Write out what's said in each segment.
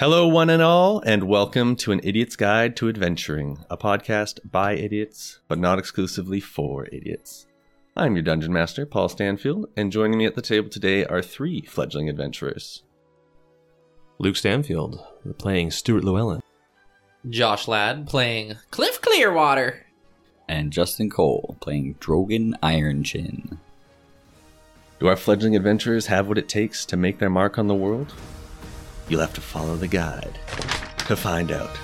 Hello, one and all, and welcome to An Idiot's Guide to Adventuring, a podcast by idiots, but not exclusively for idiots. I'm your dungeon master, Paul Stanfield, and joining me at the table today are three fledgling adventurers. Luke Stanfield, playing Stewart Llewellyn. Josh Ladd playing Clyff Clearwater. and Justin Cole playing Drogan Ironchin. Do our fledgling adventurers have what it takes to make their mark on the world? You'll have to follow the guide to find out.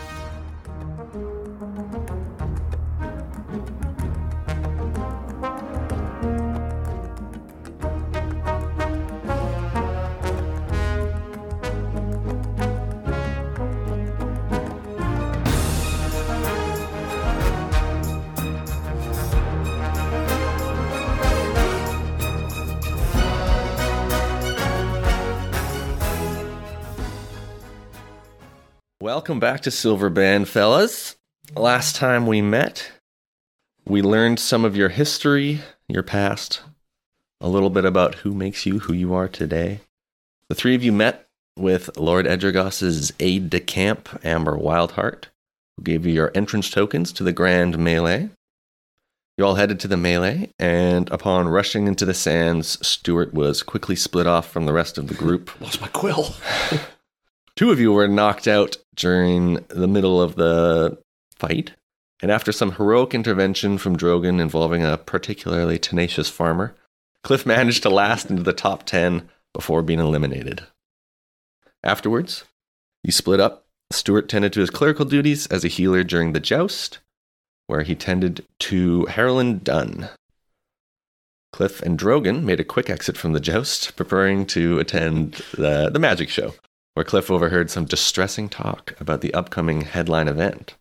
Welcome back to Silverbend, fellas. Last time we met, we learned some of your history, your past, a little bit about who makes you who you are today. The three of you met with Lord Ejergoss's aide de camp, Amber Wildheart, who gave you your entrance tokens to the Grand Melee. You all headed to the melee, and upon rushing into the sands, Stewart was quickly split off from the rest of the group. Lost my quill. Two of you were knocked out during the middle of the fight, and after some heroic intervention from Drogan involving a particularly tenacious farmer, Clyff managed to last into the top 10 before being eliminated. Afterwards, you split up. Stewart tended to his clerical duties as a healer during the joust, where he tended to Harolyn Dunn. Clyff and Drogan made a quick exit from the joust, preparing to attend the, the magic show where Clyff overheard some distressing talk about the upcoming headline event.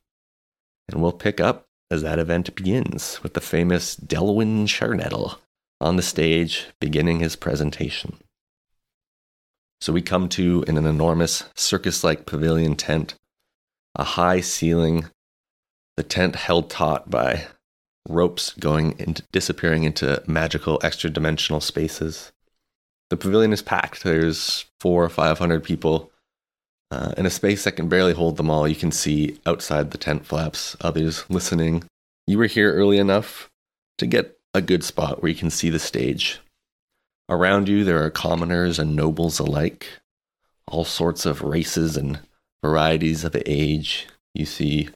And we'll pick up as that event begins with the famous Delwyn Chernettle on the stage beginning his presentation. So we come to in an enormous circus like pavilion tent, a high ceiling, the tent held taut by ropes going into disappearing into magical extra dimensional spaces. The pavilion is packed. There's four or five hundred people. Uh, in a space that can barely hold them all, you can see outside the tent flaps others listening. You were here early enough to get a good spot where you can see the stage. Around you, there are commoners and nobles alike, all sorts of races and varieties of age. You see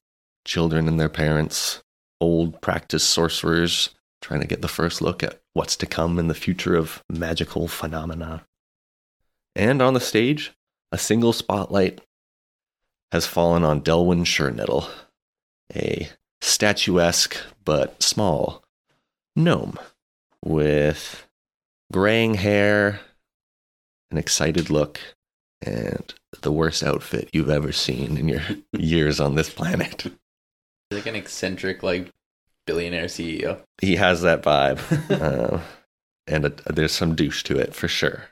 children and their parents, old practiced sorcerers trying to get the first look at what's to come in the future of magical phenomena. And on the stage, a single spotlight has fallen on Delwyn Chernettle, a statuesque but small gnome with graying hair, an excited look, and the worst outfit you've ever seen in your years on this planet. Like an eccentric, like billionaire CEO. He has that vibe, uh, and a, there's some douche to it for sure.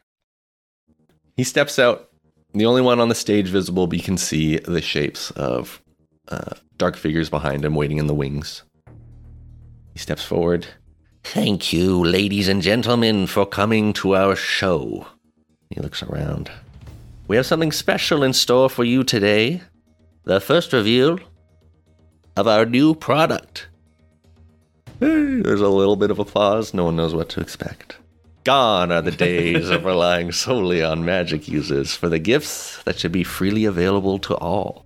He steps out, the only one on the stage visible, but you can see the shapes of uh, dark figures behind him waiting in the wings. He steps forward. Thank you, ladies and gentlemen, for coming to our show. He looks around. We have something special in store for you today. The first reveal of our new product. There's a little bit of applause. No one knows what to expect. Gone are the days of relying solely on magic users for the gifts that should be freely available to all.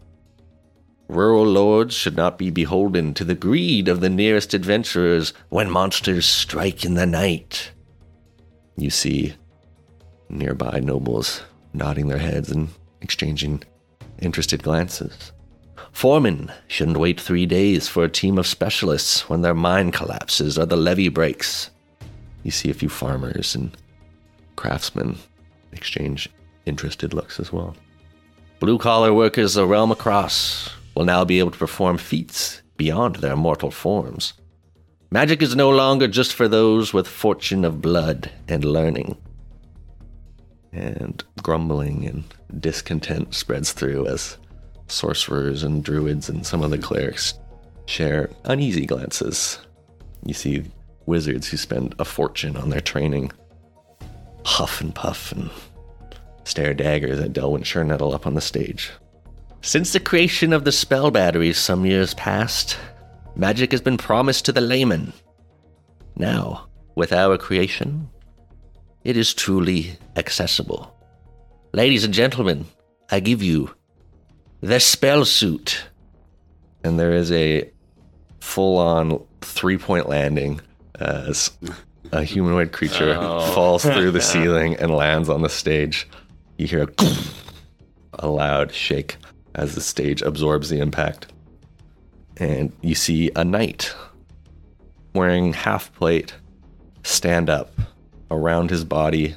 Rural lords should not be beholden to the greed of the nearest adventurers when monsters strike in the night. You see nearby nobles nodding their heads and exchanging interested glances. Foremen shouldn't wait three days for a team of specialists when their mine collapses or the levee breaks. You see a few farmers and craftsmen exchange interested looks as well. Blue collar workers the realm across will now be able to perform feats beyond their mortal forms. Magic is no longer just for those with fortune of blood and learning. And grumbling and discontent spreads through as sorcerers and druids and some of the clerics share uneasy glances. You see wizards who spend a fortune on their training huff and puff and stare daggers at Delwyn Chernettle up on the stage. Since the creation of the spell batteries some years past, magic has been promised to the layman. Now, with our creation, it is truly accessible. Ladies and gentlemen, I give you the spell suit. And there is a full on three point landing as a humanoid creature oh. falls through the ceiling and lands on the stage. You hear a, a loud shake as the stage absorbs the impact. And you see a knight wearing half plate stand up around his body.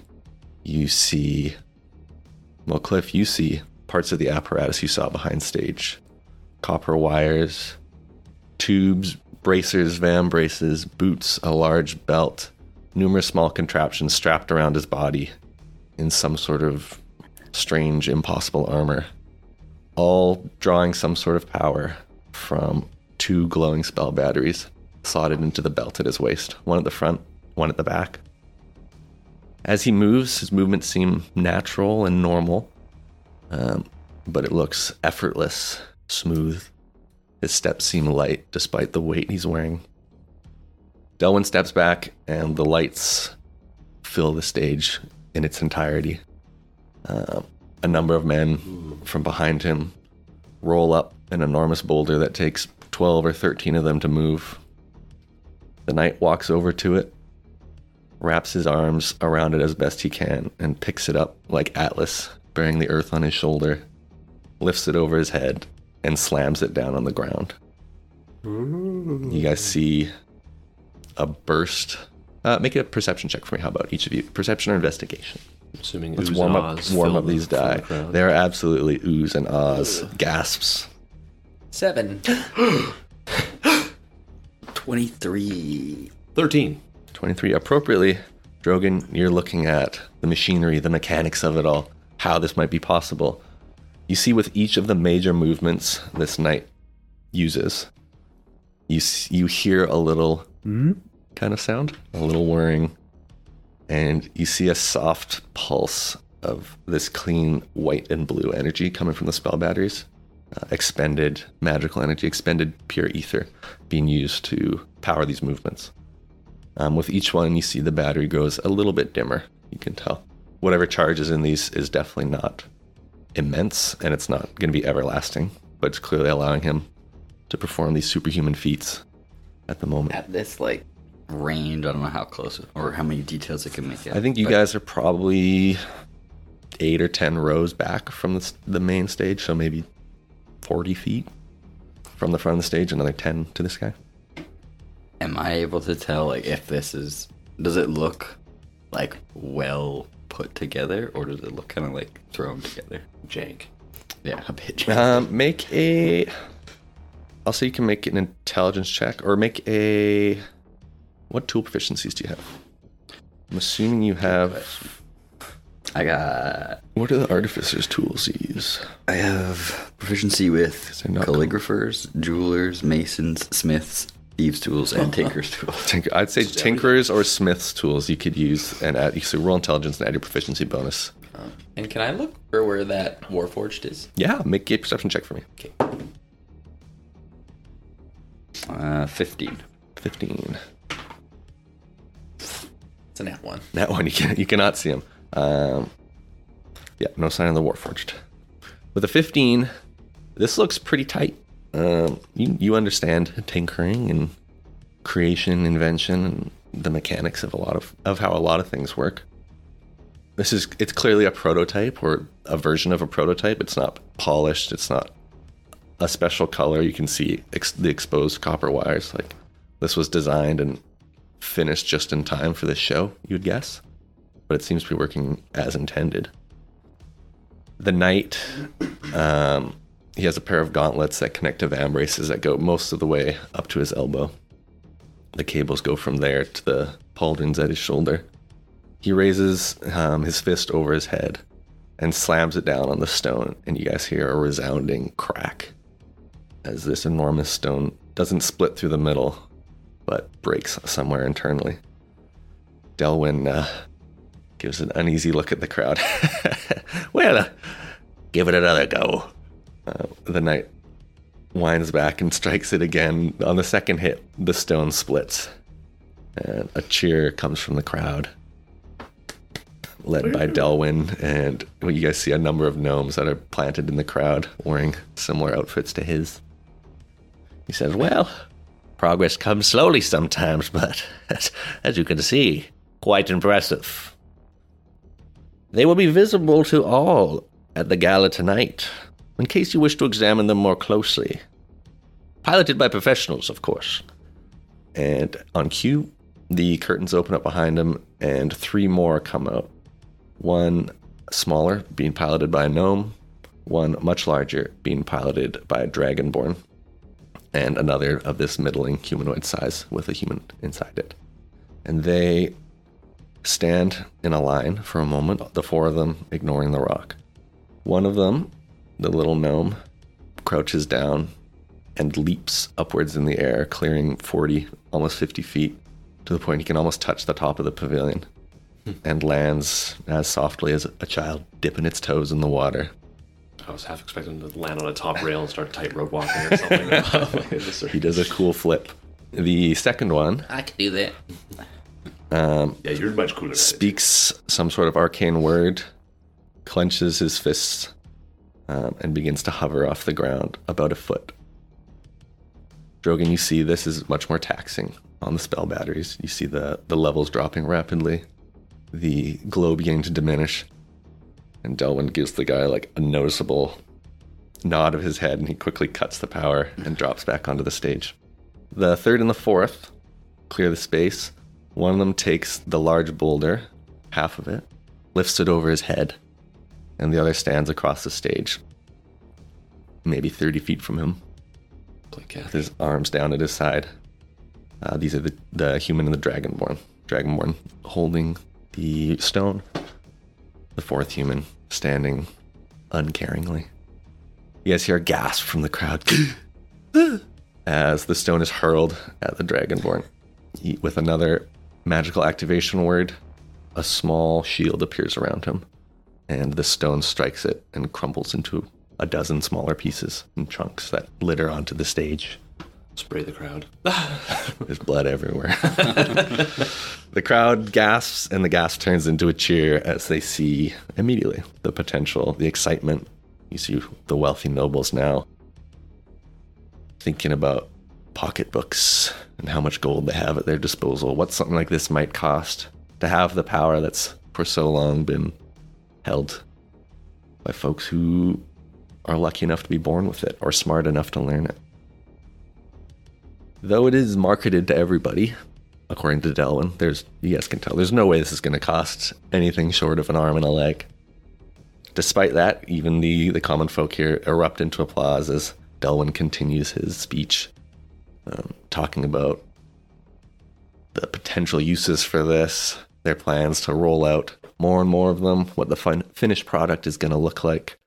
You see, well, Clyff, you see parts of the apparatus you saw behind stage. Copper wires, tubes, bracers, vambraces, boots, a large belt, numerous small contraptions strapped around his body in some sort of strange, impossible armor, all drawing some sort of power from two glowing spell batteries slotted into the belt at his waist, one at the front, one at the back. As he moves, his movements seem natural and normal, um, but it looks effortless, smooth. His steps seem light despite the weight he's wearing. Delwyn steps back, and the lights fill the stage in its entirety. Uh, a number of men from behind him roll up an enormous boulder that takes 12 or 13 of them to move. The knight walks over to it, wraps his arms around it as best he can, and picks it up like Atlas, bearing the earth on his shoulder, lifts it over his head, and slams it down on the ground. You guys see a burst. Uh, make a perception check for me. How about each of you? Perception or investigation? Assuming Let's ooze warm and up, ahs warm up these fill the die. They are absolutely oohs and ahs, gasps. Seven. 23. 13. 23 appropriately drogan you're looking at the machinery the mechanics of it all how this might be possible you see with each of the major movements this knight uses you you hear a little kind of sound a little whirring and you see a soft pulse of this clean white and blue energy coming from the spell batteries uh, expended magical energy expended pure ether being used to power these movements um, with each one, you see the battery grows a little bit dimmer. You can tell. Whatever charge is in these is definitely not immense, and it's not going to be everlasting, but it's clearly allowing him to perform these superhuman feats at the moment. At this, like, range, I don't know how close or how many details it can make it. I think you but guys are probably eight or ten rows back from the, the main stage, so maybe 40 feet from the front of the stage, another 10 to this guy. Am I able to tell, like, if this is. Does it look, like, well put together, or does it look kind of, like, thrown together? Jank. Yeah, a bit. Um, make a. I'll say you can make an intelligence check or make a. What tool proficiencies do you have? I'm assuming you have. I got. What are the artificer's tools you use? I have proficiency with not calligraphers, jewelers, masons, smiths, thieves' tools, and tinker's tools. Tink- I'd say tinkerers or smith's tools you could use and add. You could roll intelligence and add your proficiency bonus. Um, and can I look for where that Warforged is? Yeah, make a perception check for me. Okay. Uh, 15. 15. It's a nat one. That one you can you cannot see him. Um, yeah, no sign of the Warforged. With a 15, this looks pretty tight. Um, you you understand tinkering and creation, invention, and the mechanics of a lot of of how a lot of things work. This is it's clearly a prototype or a version of a prototype. It's not polished. It's not a special color. You can see ex- the exposed copper wires. Like this was designed and finished just in time for this show, you'd guess. But it seems to be working as intended. The knight. um, he has a pair of gauntlets that connect to vambraces that go most of the way up to his elbow. The cables go from there to the pauldrons at his shoulder. He raises um, his fist over his head and slams it down on the stone, and you guys hear a resounding crack as this enormous stone doesn't split through the middle, but breaks somewhere internally. Delwyn uh, gives an uneasy look at the crowd. well, give it another go. Uh, the knight winds back and strikes it again. On the second hit, the stone splits. And a cheer comes from the crowd, led by Delwyn. And you guys see a number of gnomes that are planted in the crowd wearing similar outfits to his. He says, Well, progress comes slowly sometimes, but as, as you can see, quite impressive. They will be visible to all at the gala tonight, in case you wish to examine them more closely. Piloted by professionals, of course. And on cue, the curtains open up behind him, and three more come out. One smaller, being piloted by a gnome, one much larger, being piloted by a dragonborn, and another of this middling humanoid size with a human inside it. And they stand in a line for a moment, the four of them ignoring the rock. One of them, the little gnome, crouches down and leaps upwards in the air, clearing 40, almost 50 feet, to the point he can almost touch the top of the pavilion, hmm. and lands as softly as a child dipping its toes in the water. I was half expecting to land on a top rail and start tightrope walking or something. My goodness. He does a cool flip. The second one I can do that. Um, yeah, you're much cooler. speaks some sort of arcane word, clenches his fists, um, and begins to hover off the ground about a foot. Drogan, you see this is much more taxing on the spell batteries. You see the, the levels dropping rapidly, the glow beginning to diminish, and Delwyn gives the guy like a noticeable nod of his head, and he quickly cuts the power and drops back onto the stage. The third and the fourth clear the space. One of them takes the large boulder, half of it, lifts it over his head, and the other stands across the stage, maybe 30 feet from him, cat. with his arms down at his side. Uh, these are the, the human and the dragonborn. Dragonborn holding the stone. The fourth human standing uncaringly. You guys hear a gasp from the crowd as the stone is hurled at the dragonborn. He- With another magical activation word, a small shield appears around him, and the stone strikes it and crumbles into a dozen smaller pieces and chunks that litter onto the stage. Spray the crowd. There's blood everywhere. the crowd gasps, and the gasp turns into a cheer as they see immediately the potential, the excitement. You see the wealthy nobles now thinking about pocketbooks and how much gold they have at their disposal, what something like this might cost to have the power that's for so long been held by folks who are lucky enough to be born with it or smart enough to learn it. Though it is marketed to everybody, according to Delwyn, there's you guys can tell there's no way this is going to cost anything short of an arm and a leg. Despite that, even the the common folk here erupt into applause as Delwyn continues his speech, um, talking about the potential uses for this, their plans to roll out more and more of them, what the fin- finished product is going to look like,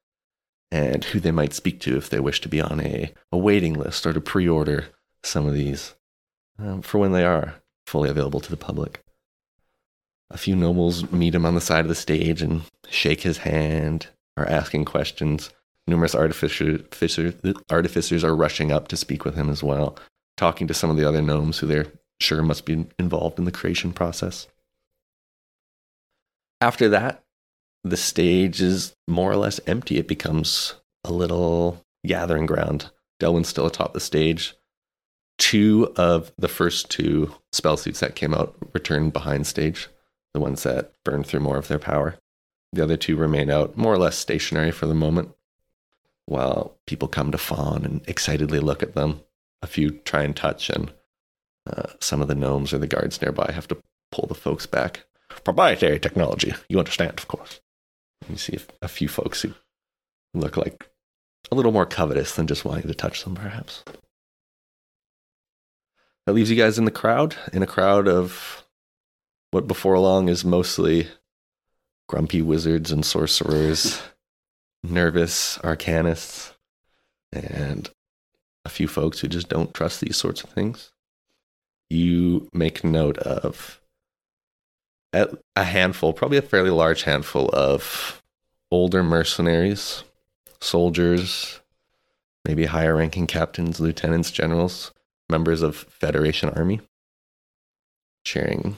and who they might speak to if they wish to be on a, a waiting list or to pre order some of these um, for when they are fully available to the public. A few nobles meet him on the side of the stage and shake his hand, are asking questions. Numerous artificer, fisher- artificers are rushing up to speak with him as well, talking to some of the other gnomes who they're sure must be involved in the creation process. After that, the stage is more or less empty. It becomes a little gathering ground. Delwyn's still atop the stage. Two of the first two spell suits that came out return behind stage, the ones that burned through more of their power. The other two remain out, more or less stationary for the moment, while people come to fawn and excitedly look at them. A few try and touch, and uh, some of the gnomes or the guards nearby have to pull the folks back. Proprietary technology, you understand, of course. You see a few folks who look like a little more covetous than just wanting to touch them, perhaps. That leaves you guys in the crowd, in a crowd of what before long is mostly grumpy wizards and sorcerers, nervous arcanists, and a few folks who just don't trust these sorts of things. You make note of a handful, probably a fairly large handful of older mercenaries, soldiers, maybe higher ranking captains, lieutenants, generals, members of Federation Army, sharing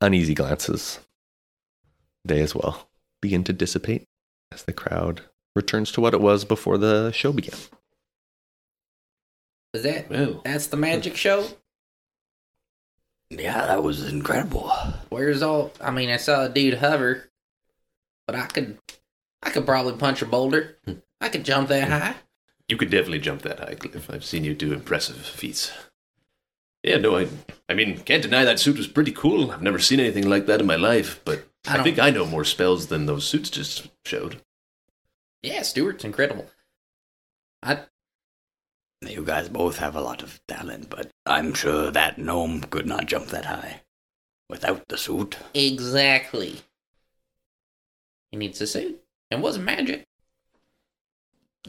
uneasy glances. They as well begin to dissipate as the crowd returns to what it was before the show began. Is that Well, that's the magic show? Yeah, that was incredible. Where's all? I mean, I saw a dude hover, but I could, I could probably punch a boulder. I could jump that hmm. high. you could definitely jump that high, Clyff. I've seen you do impressive feats. Yeah, no, I, I mean, can't deny that suit was pretty cool. I've never seen anything like that in my life, but I I, think I know more spells than those suits just showed. Yeah, Stewart's incredible. I You guys both have a lot of talent, but I'm sure that gnome could not jump that high without the suit. exactly. He needs a suit. It wasn't magic.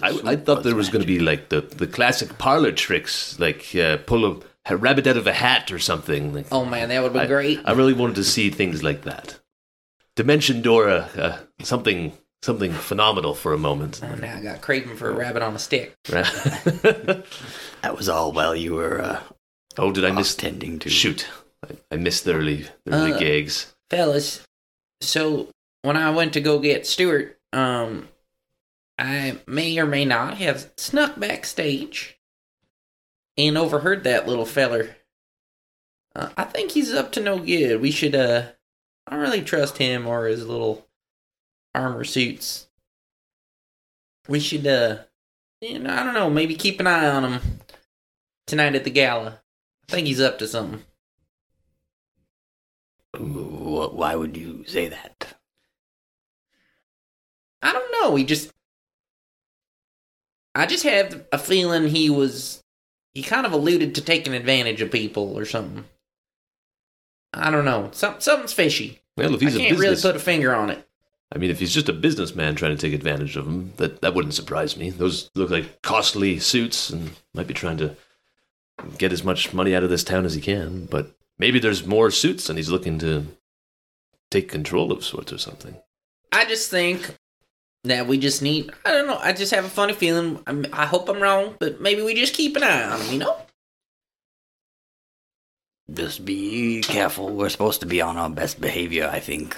I, I thought there was going to be like the, the classic parlor tricks, like uh, pull a, a rabbit out of a hat or something. Like, Oh man, that would be I, great. I really wanted to see things like that. Dimension Dora, uh, something something phenomenal for a moment. Oh, now I got craving for a rabbit on a stick. Right? That was all while you were uh, oh, did I off miss? tending to. Shoot, I, I missed the early the early Uh, gigs. fellas so when i went to go get stewart um i may or may not have snuck backstage and overheard that little feller uh, i think he's up to no good we should uh i don't really trust him or his little armor suits we should uh you know, i don't know maybe keep an eye on him tonight at the gala i think he's up to something Why would you say that? I don't know. He just. I just have a feeling he was. He kind of alluded to taking advantage of people or something. I don't know. Some, something's fishy. Well, if he's a can't really business, put a finger on it. I mean, if he's just a businessman trying to take advantage of him, that that wouldn't surprise me. Those look like costly suits, and might be trying to get as much money out of this town as he can. But maybe there's more suits, and he's looking to take control of sorts or something. I just think that we just need. I don't know. I just have a funny feeling. I'm, I hope I'm wrong, but maybe we just keep an eye on him. You know? Just be careful. We're supposed to be on our best behavior, I think.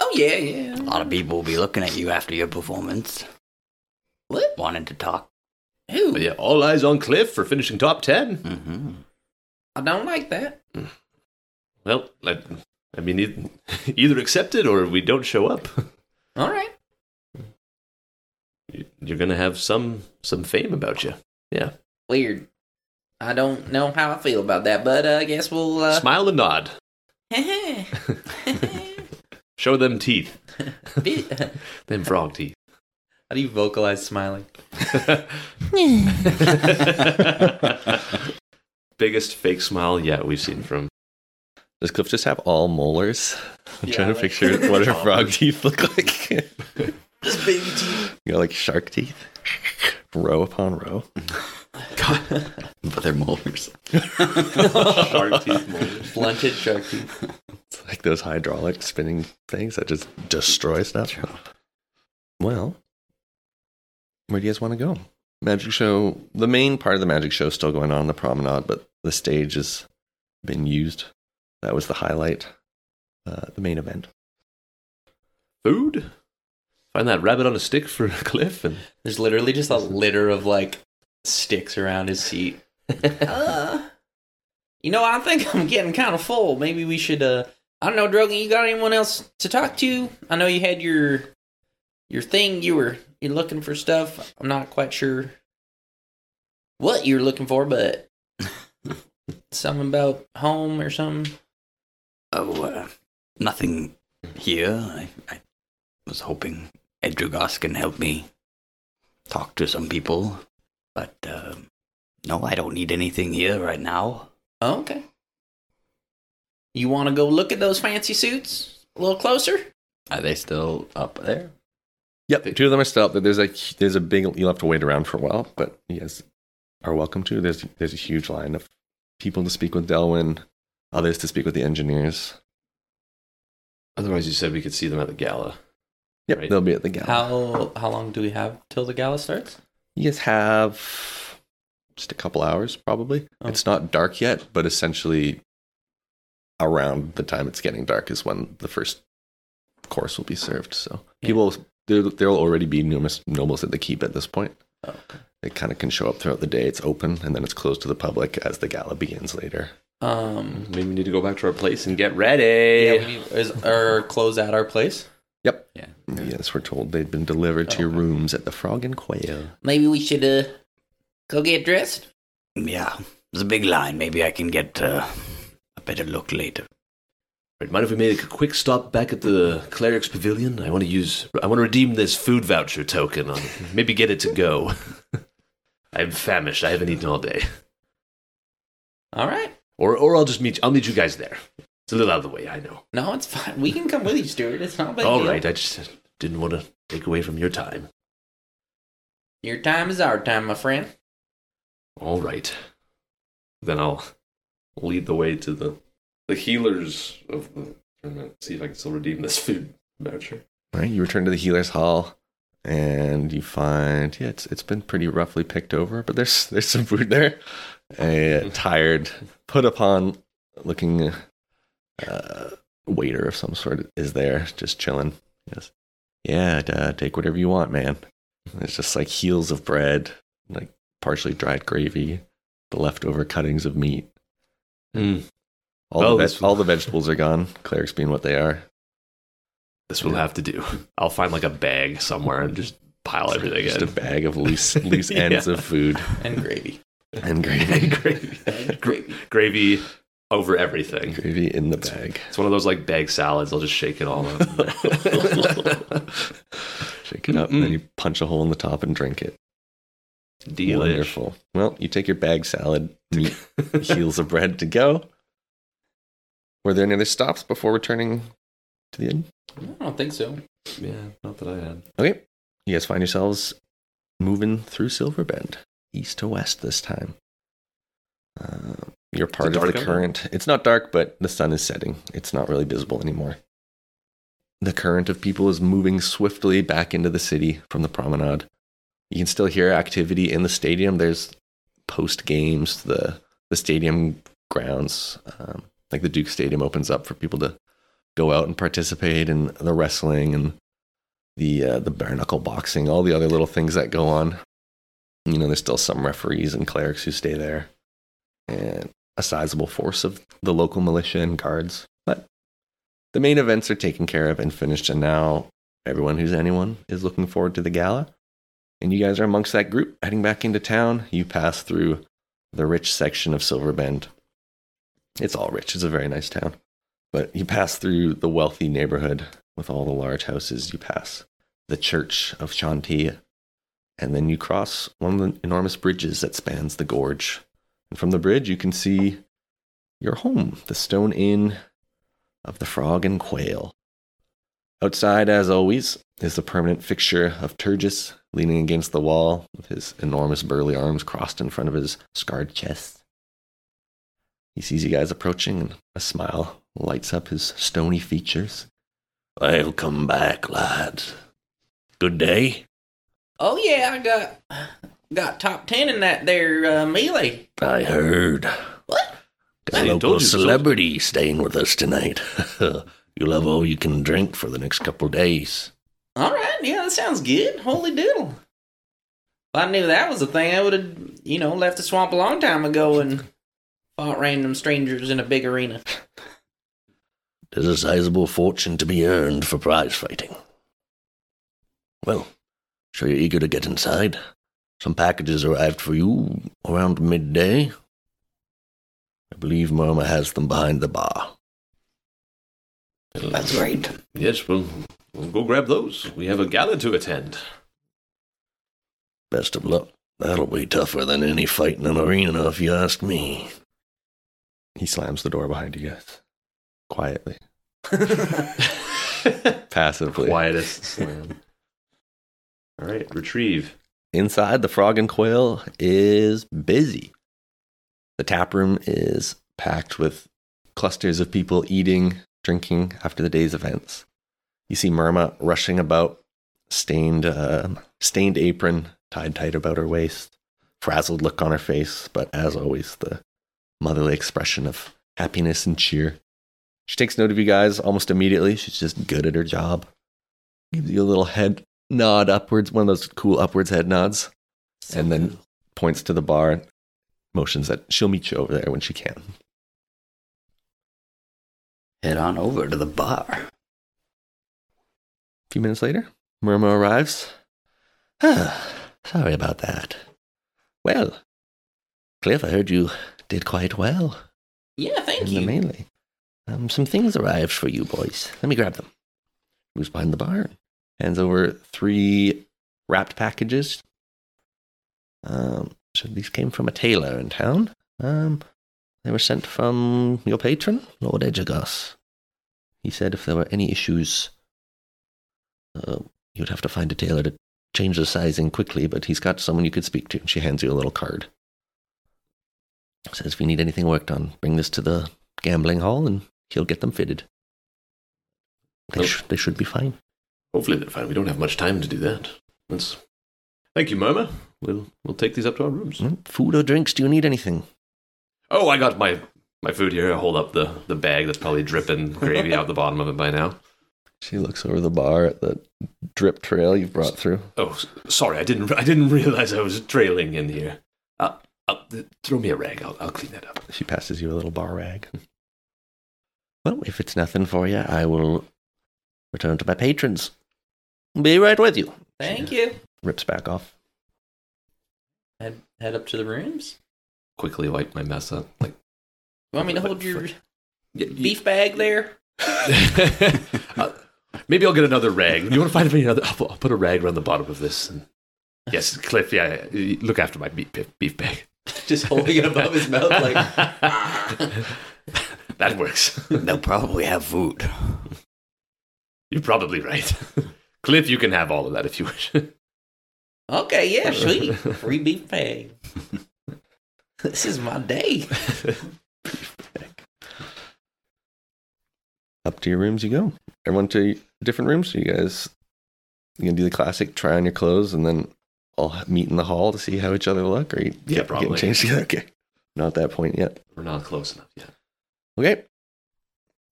Oh yeah, yeah. A lot of people will be looking at you after your performance, What? wanting to talk. Who? But yeah, all eyes on Clyff for finishing top ten. Mm-hmm. I don't like that. Well, I, I mean, e- either accept it or we don't show up. All right. You- You're gonna have some some fame about you. Yeah, Weird. I don't know how I feel about that, but uh, I guess we'll. Uh... smile and nod. Show them teeth. Bi- Them frog teeth. How do you vocalize smiling? Biggest fake smile yet we've seen from. Does Clyff just have all molars? I'm Yeah, trying to like- picture what her frog teeth look like. Just baby teeth. you know, like shark teeth, row upon row. But they're molars. Shark teeth molars. Blunted shark teeth. It's like those hydraulic spinning things that just destroy stuff. Well, where do you guys want to go? Magic show. The main part of the magic show is still going on, the promenade, but the stage has been used. That was the highlight, uh, the main event. Food? Find that rabbit on a stick for a cliff and There's literally just a litter of like sticks around his seat. uh, you know, I think I'm getting kind of full. Maybe we should. uh I don't know, Drogan. You got anyone else to talk to? I know you had your your thing. You were you're looking for stuff. I'm not quite sure what you're looking for, but something about home or something. Oh, uh, nothing here. I, I was hoping Edrigos can help me talk to some people, but uh, no, I don't need anything here right now. Oh, okay. You want to go look at those fancy suits a little closer? Are they still up there? Yep, two of them are still up there. There's a there's a big. You'll have to wait around for a while, but yes, are welcome to. There's there's a huge line of people to speak with Delwyn, others to speak with the engineers. otherwise you said we could see them at the gala. Yep, Right. they'll be at the gala. How how long do we have till the gala starts? You guys have just a couple hours, probably. Oh. It's not dark yet, but essentially around the time it's getting dark is when the first course will be served. So Yeah. people, there, there'll already be numerous nobles at the keep at this point. Oh, okay. It kind of can show up throughout the day. It's open, and then it's closed to the public as the gala begins later. Um, Maybe we need to go back to our place and get ready. yeah, we need, is our clothes at our place? Yep. Yeah. Yes, we're told they've been delivered to your rooms at the Frog and Quail. Maybe we should uh go get dressed. Yeah, there's a big line. Maybe I can get uh, a better look later. Right, mind if we make a quick stop back at the cleric's pavilion? I want to use. I want to redeem this food voucher token on. Maybe get it to go. I'm famished. I haven't eaten all day. All right. Or, or I'll just meet. I'll meet you guys there. It's a little out of the way. I know. No, it's fine. We can come with you, Stewart. It's not a big All deal. right. I just didn't want to take away from your time. Your time is our time, my friend. All right. Then I'll lead the way to the the healers of the tournament. See if I can still redeem this food voucher. All right, you return to the healer's hall, and you find yeah, it's it's been pretty roughly picked over, but there's there's some food there. A tired, put upon looking uh, waiter of some sort is there, just chilling. Yes, yeah, uh, take whatever you want, man. It's just like heels of bread, like partially dried gravy, the leftover cuttings of meat. Mm. All, Oh, the, ve- all the vegetables are gone. Clerics being what they are. This will have to do. I'll find like a bag somewhere and just pile everything in. Just a bag of loose loose ends Yeah. of food And gravy. and gravy. gravy. And gravy. gravy over everything. gravy in the bag. It's one of those like bag salads. I'll just shake it all up. Shake it up, and then you punch a hole in the top and drink it. Delish. Wonderful. Well, you take your bag salad, meat, heels of bread to go. Were there any other stops before returning to the inn? I don't think so. Yeah, not that I had. Okay. You guys find yourselves moving through Silverbend, east to west this time. Uh, you're part of the out current. It's not dark, but the sun is setting. It's not really visible anymore. The current of people is moving swiftly back into the city from the promenade. You can still hear activity in the stadium. There's post games, the the stadium grounds, um, like the Duke Stadium, opens up for people to go out and participate in the wrestling and the uh, the bare knuckle boxing, all the other little things that go on. You know, there's still some referees and clerics who stay there, and a sizable force of the local militia and guards. But the main events are taken care of and finished, and now everyone who's anyone is looking forward to the gala. And you guys are amongst that group heading back into town. You pass through the rich section of Silverbend. It's all rich. It's a very nice town. But you pass through the wealthy neighborhood with all the large houses. You pass the church of Chantilly, and then you cross one of the enormous bridges that spans the gorge. And from the bridge, you can see your home, the stone inn of the Frog and Quail. Outside, as always, is the permanent fixture of Turgis leaning against the wall with his enormous burly arms crossed in front of his scarred chest. He sees you guys approaching, and a smile lights up his stony features. Welcome back, lads. Good day. Oh yeah, I got got top ten in that there uh, melee. I heard. What? Got a local you so. celebrity staying with us tonight. You'll have all you can drink for the next couple days. All right, yeah, that sounds good. Holy doodle. If I knew that was a thing, I would have, you know, left the swamp a long time ago and fought random strangers in a big arena. There's a sizable fortune to be earned for prize fighting. Well, sure you're eager to get inside. Some packages arrived for you around midday. I believe Murmur has them behind the bar. That's great. Yes, we'll, we'll go grab those. We have a gala to attend. Best of luck. That'll be tougher than any fight in an arena, if you ask me. He slams the door behind you guys. Quietly. Passively. Quietest slam. All right, retrieve. Inside, the Frog and Quail is busy. The tap room is packed with clusters of people eating, drinking after the day's events. You see Myrma rushing about, stained, uh, stained apron, tied tight about her waist, frazzled look on her face, but as always, the motherly expression of happiness and cheer. She takes note of you guys almost immediately. She's just good at her job. Gives you a little head nod upwards, one of those cool upwards head nods, and then points to the bar, motions that she'll meet you over there when she can. Head on over to the bar. A few minutes later, Murmur arrives. Ah, sorry about that. Well, Clyff, I heard you did quite well Yeah, thank in the you. melee. Um, some things arrived for you boys. Let me grab them. Who's behind the bar? Hands over three wrapped packages. Um, so these came from a tailor in town. Um, they were sent from your patron, Lord Ejergoss. He said if there were any issues, uh, you'd have to find a tailor to change the sizing quickly, but he's got someone you could speak to. And she hands you a little card. Says if you need anything worked on, bring this to the gambling hall and he'll get them fitted. They, sh- they should be fine. Hopefully they're fine. We don't have much time to do that. Let's. Thank you, Murmur. We'll we'll take these up to our rooms. Mm, Food or drinks? Do you need anything? Oh, I got my my food here. I hold up the the bag that's probably dripping gravy out the bottom of it by now. She looks over the bar at the drip trail you've brought through. Oh, sorry. I didn't I didn't realize I was trailing in here. Uh, uh, throw me a rag. I'll I'll clean that up. She passes you a little bar rag. Well, if it's nothing for you, I will return to my patrons. Be right with you. Thank you. Rips back off. Head, head up to the rooms. Quickly wipe my mess up. Like You want me to hold your Yeah, beef bag there? Maybe I'll get another rag. You want to find me another? I'll, I'll put a rag around the bottom of this. And yes, Clyff. Yeah, yeah, look after my beef, beef bag. Just holding it above his mouth like that works. They'll probably have food. You're probably right. Clyff, you can have all of that if you wish. Okay, yeah, sweet. Free beef bag. this is my day. Up to your rooms you go. Everyone to different rooms. So you guys, you gonna do the classic try on your clothes and then all meet in the hall to see how each other look, or you Yeah, get- probably. getting changed together? Okay, not at that point yet. We're not close enough yet. Okay.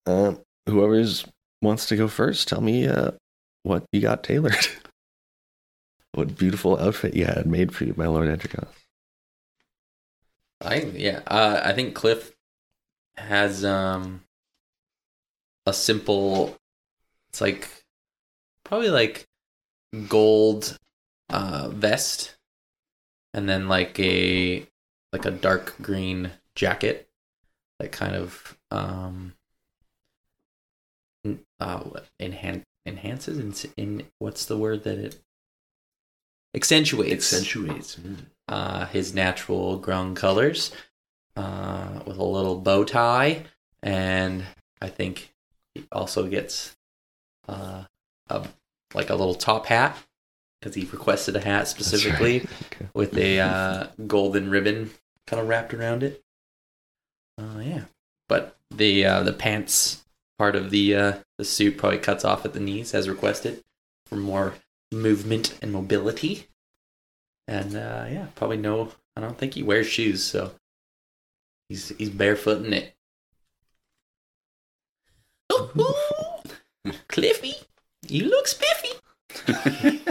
Um, whoever's wants to go first, tell me uh, what you got tailored. what beautiful outfit you had made for you my Lord Edgercott. I yeah, uh, I think Cliff has um a simple. It's like probably like gold uh, vest, and then like a like a dark green jacket that kind of um uh what enhan- enhances in, in what's the word that it accentuates Accentuates. Mm. uh, his natural grown colors uh, with a little bow tie, and I think also gets uh, a like a little top hat because he requested a hat specifically Okay. with a uh, golden ribbon kind of wrapped around it. Uh, yeah, but the uh, the pants part of the uh, the suit probably cuts off at the knees as requested for more movement and mobility. And uh, yeah, probably no. I don't think he wears shoes, so he's he's barefooting it. Cliffy, you look spiffy.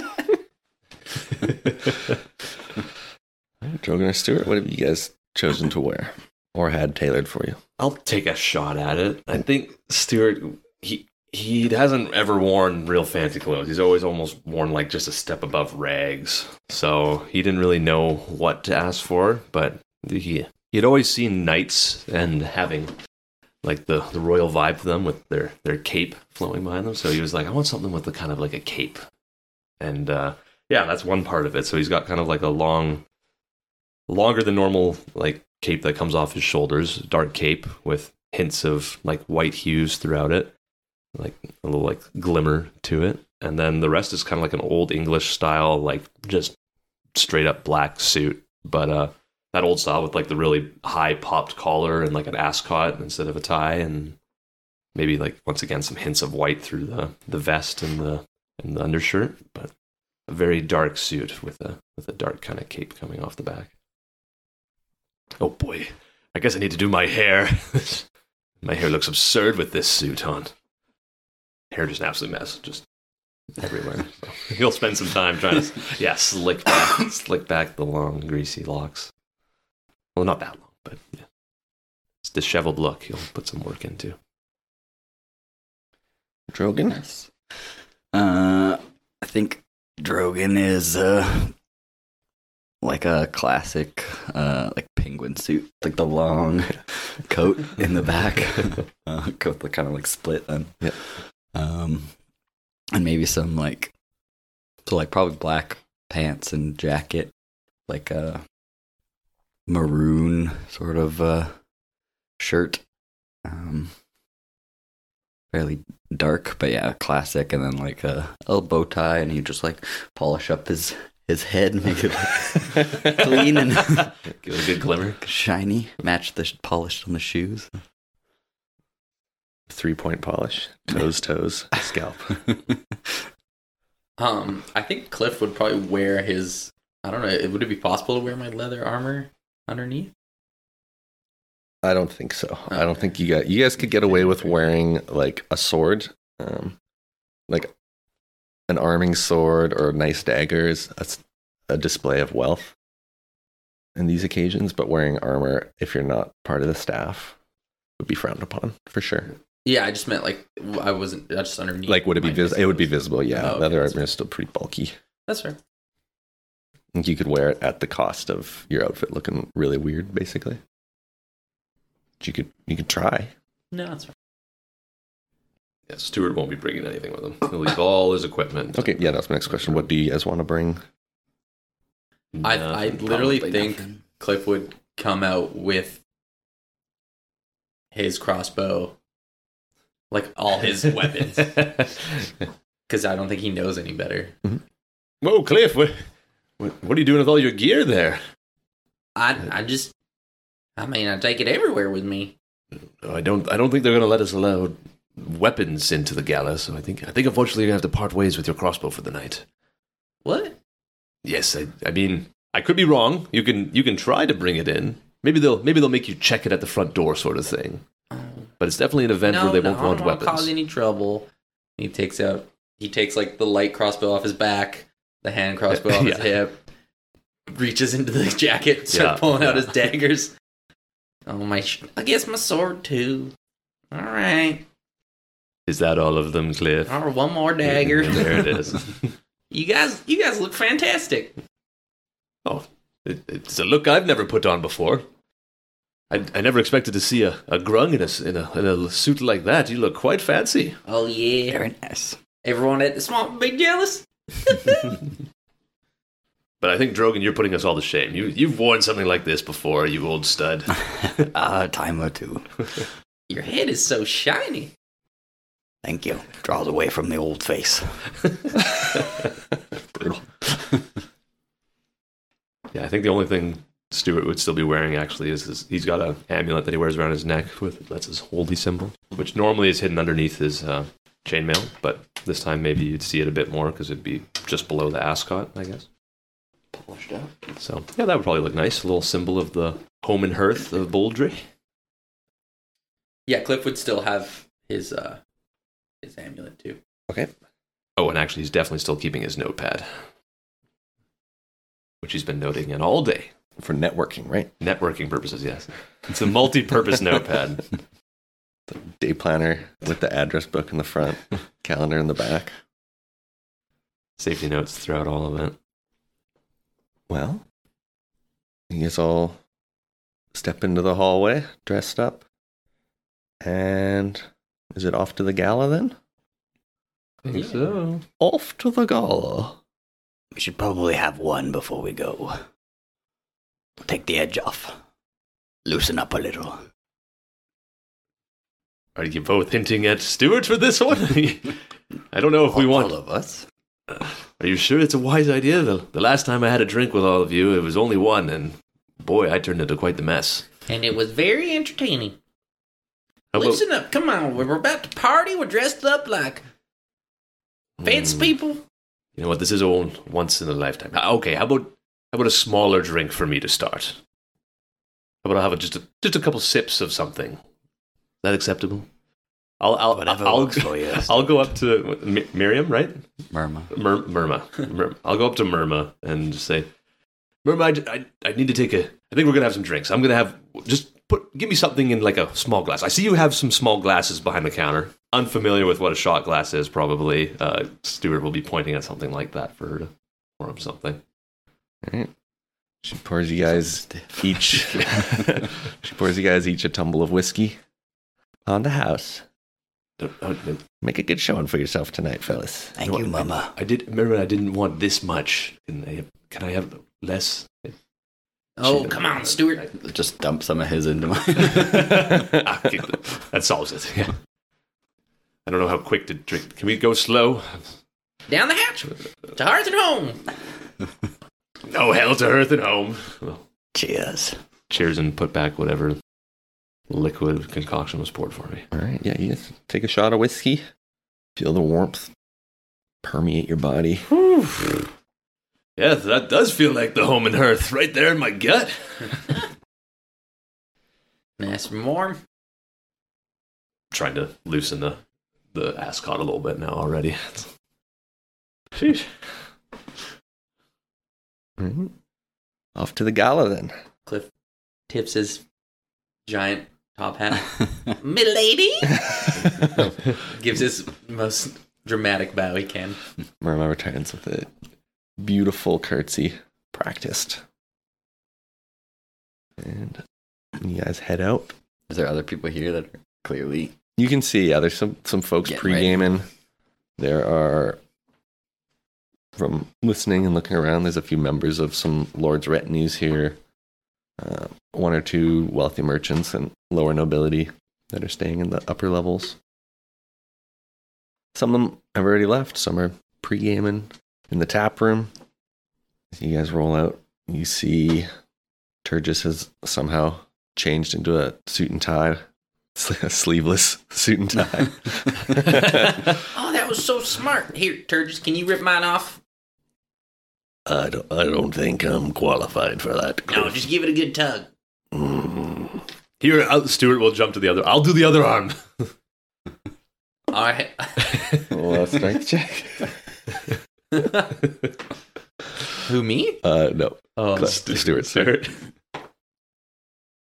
Drogan or Stewart, what have you guys chosen to wear or had tailored for you? I'll take a shot at it. I think Stewart he he hasn't ever worn real fancy clothes. He's always almost worn like just a step above rags. So he didn't really know what to ask for, but he he had always seen knights and having like the, the royal vibe to them with their, their cape flowing behind them. So he was like, I want something with the kind of like a cape. And uh yeah, that's one part of it. So he's got kind of like a long longer than normal like cape that comes off his shoulders, dark cape with hints of like white hues throughout it, like a little like glimmer to it. And then the rest is kind of like an old English style, like just straight up black suit, but uh that old style with like the really high popped collar and like an ascot instead of a tie and maybe like once again some hints of white through the the vest and the and the undershirt, but a very dark suit with a with a dark kind of cape coming off the back. Oh boy, I guess I need to do my hair. my hair looks absurd with this suit on. Hair just an absolute mess, just everywhere. He'll spend some time trying to, yeah, slick back, slick back the long, greasy locks. Well, not that long, but yeah, it's disheveled look. He'll put some work into. Drogan? Nice. Uh, I think Drogan is uh like a classic uh like penguin suit, like the long coat in the back, uh, coat that kind of like split then. Yeah. Um, and maybe some like so like probably black pants and jacket, like a maroon sort of uh shirt. Um, fairly dark, but yeah, classic. And then like a, a bow tie, and he just like polish up his his head, make it like, clean and Give it a good glimmer. shiny. Match the sh- polish on the shoes. Three point polish. Toes, toes, scalp. Um, I think Clyff would probably wear his. I don't know. Would it be possible to wear my leather armor underneath? I don't think so. I don't think you got you guys could get away with wearing like a sword, um, like an arming sword or nice daggers. That's a display of wealth in these occasions. But wearing armor, if you're not part of the staff, would be frowned upon for sure. Yeah, I just meant like I wasn't I just underneath. Like, would it be visible? It would be visible. Yeah, Oh, okay, leather armor is still pretty bulky. That's fair. I think you could wear it at the cost of your outfit looking really weird, basically. But you could you could try. No, that's fair. Yeah, Stewart won't be bringing anything with him. He'll leave all his equipment. Okay, yeah, that's my next question. What do you guys want to bring? I I literally Probably think nothing. Clyff would come out with his crossbow, like all his weapons, because I don't think he knows any better. Mm-hmm. Whoa, Clyff! What, what, what are you doing with all your gear there? I I just I mean I take it everywhere with me. I don't. I don't think they're going to let us allow weapons into the gala. So I think. I think unfortunately you're going to have to part ways with your crossbow for the night. What? Yes, I, I mean I could be wrong. You can. You can try to bring it in. Maybe they'll. Maybe they'll make you check it at the front door, sort of thing. Oh. But it's definitely an event no, where they no, won't want weapons. cause any trouble. He takes out. He takes like the light crossbow off his back, the hand crossbow off his Yeah. hip, reaches into the jacket, starts Yeah, pulling out his daggers. Oh my! Sh- I guess my sword too. All right, Is that all of them, Clyff? or one more dagger. there it is. You guys, you guys look fantastic. Oh, it, it's a look I've never put on before. I, I never expected to see a, a grung in a, in, a, in a suit like that. You look quite fancy. Oh yeah, Very nice. everyone at the swamp be jealous. But I think, Drogan, you're putting us all to shame. You, you've worn something like this before, you old stud. uh, time or two. Your head is so shiny. Thank you. Draws away from the old face. Brutal. Yeah, I think the only thing Stewart would still be wearing actually is his, he's got an amulet that he wears around his neck with that's his holy symbol, which normally is hidden underneath his uh, chainmail, but this time maybe you'd see it a bit more because it'd be just below the ascot, I guess. Polished out. So yeah, that would probably look nice. A little symbol of the home and hearth of Boldry. Yeah, Clyff would still have his uh his amulet too. Okay. Oh, and actually, he's definitely still keeping his notepad, which he's been noting in all day. For networking, right? Networking purposes, yes. It's a multi-purpose notepad. Day planner with the address book in the front, calendar in the back. Safety notes throughout all of it. Well, you guys all step into the hallway dressed up. And is it off to the gala then? I think so. Off to the gala. We should probably have one before we go. Take the edge off. Loosen up a little. Are you both hinting at Stewart for this one? I don't know if we want. all of us. Are you sure it's a wise idea? The, the last time I had a drink with all of you, it was only one, and boy, I turned into quite the mess. And it was very entertaining. How about- Listen up, come on. We're about to party. We're dressed up like fancy Hmm. people. You know what? This is a once in a lifetime. Ah, Okay, how about how about a smaller drink for me to start? How about I have a, just a, just a couple sips of something? Is that acceptable? I'll I'll Whatever I'll, works for you. I'll go up to Mi- Miriam, right? Murmur. Mur- Murma. Mur- I'll go up to Murma and just say, Murma, I, I, I need to take a. I think we're gonna have some drinks. I'm gonna have just put give me something in like a small glass. I see you have some small glasses behind the counter. Unfamiliar with what a shot glass is, probably. Uh, Stewart will be pointing at something like that for her to pour him something. All right. She pours you guys each. she pours you guys each a tumble of whiskey. On the house. Don't- no, uh, Make a good showing for yourself tonight, fellas. Thank no, you, I- Mama. I did remember I didn't want this much. Can I have, can I have less? Oh, come on, Stewart. Just dump some of his into mine. That solves it. Yeah. I don't know how quick to drink. Can we go slow? Down the hatch to hearth and home. No hell to earth and home. Well, Cheers. cheers and put back whatever liquid concoction was poured for me. All right. Yeah, you just take a shot of whiskey. Feel the warmth permeate your body. Yeah, that does feel like the home and hearth right there in my gut. Nice and warm. Trying to loosen the the ascot a little bit now already. Sheesh. All right. Off to the gala then. Cliff tips his giant top hat, Milady? gives his most dramatic bow he can. Murmur returns with a beautiful curtsy, practiced. And you guys head out. Is there other people here that are clearly You can see, yeah, there's some some folks Getting pre gaming. There are, from listening and looking around, there's a few members of some lords' retinues here. Uh, one or two wealthy merchants and lower nobility that are staying in the upper levels. Some of them have already left. Some are pre gaming in the tap room. As you guys roll out, you see Turgis has somehow changed into a suit and tie, a sleeveless suit and tie. Oh, that was so smart. Here, Turgis, can you rip mine off? I don't, I don't think I'm qualified for that. No, just give it a good tug. Mm. Here, uh, Stewart will jump to the other. I'll do the other arm. All right. Well, a strength check. Who me? Uh, no, Oh, Cl- Stewart. Stewart.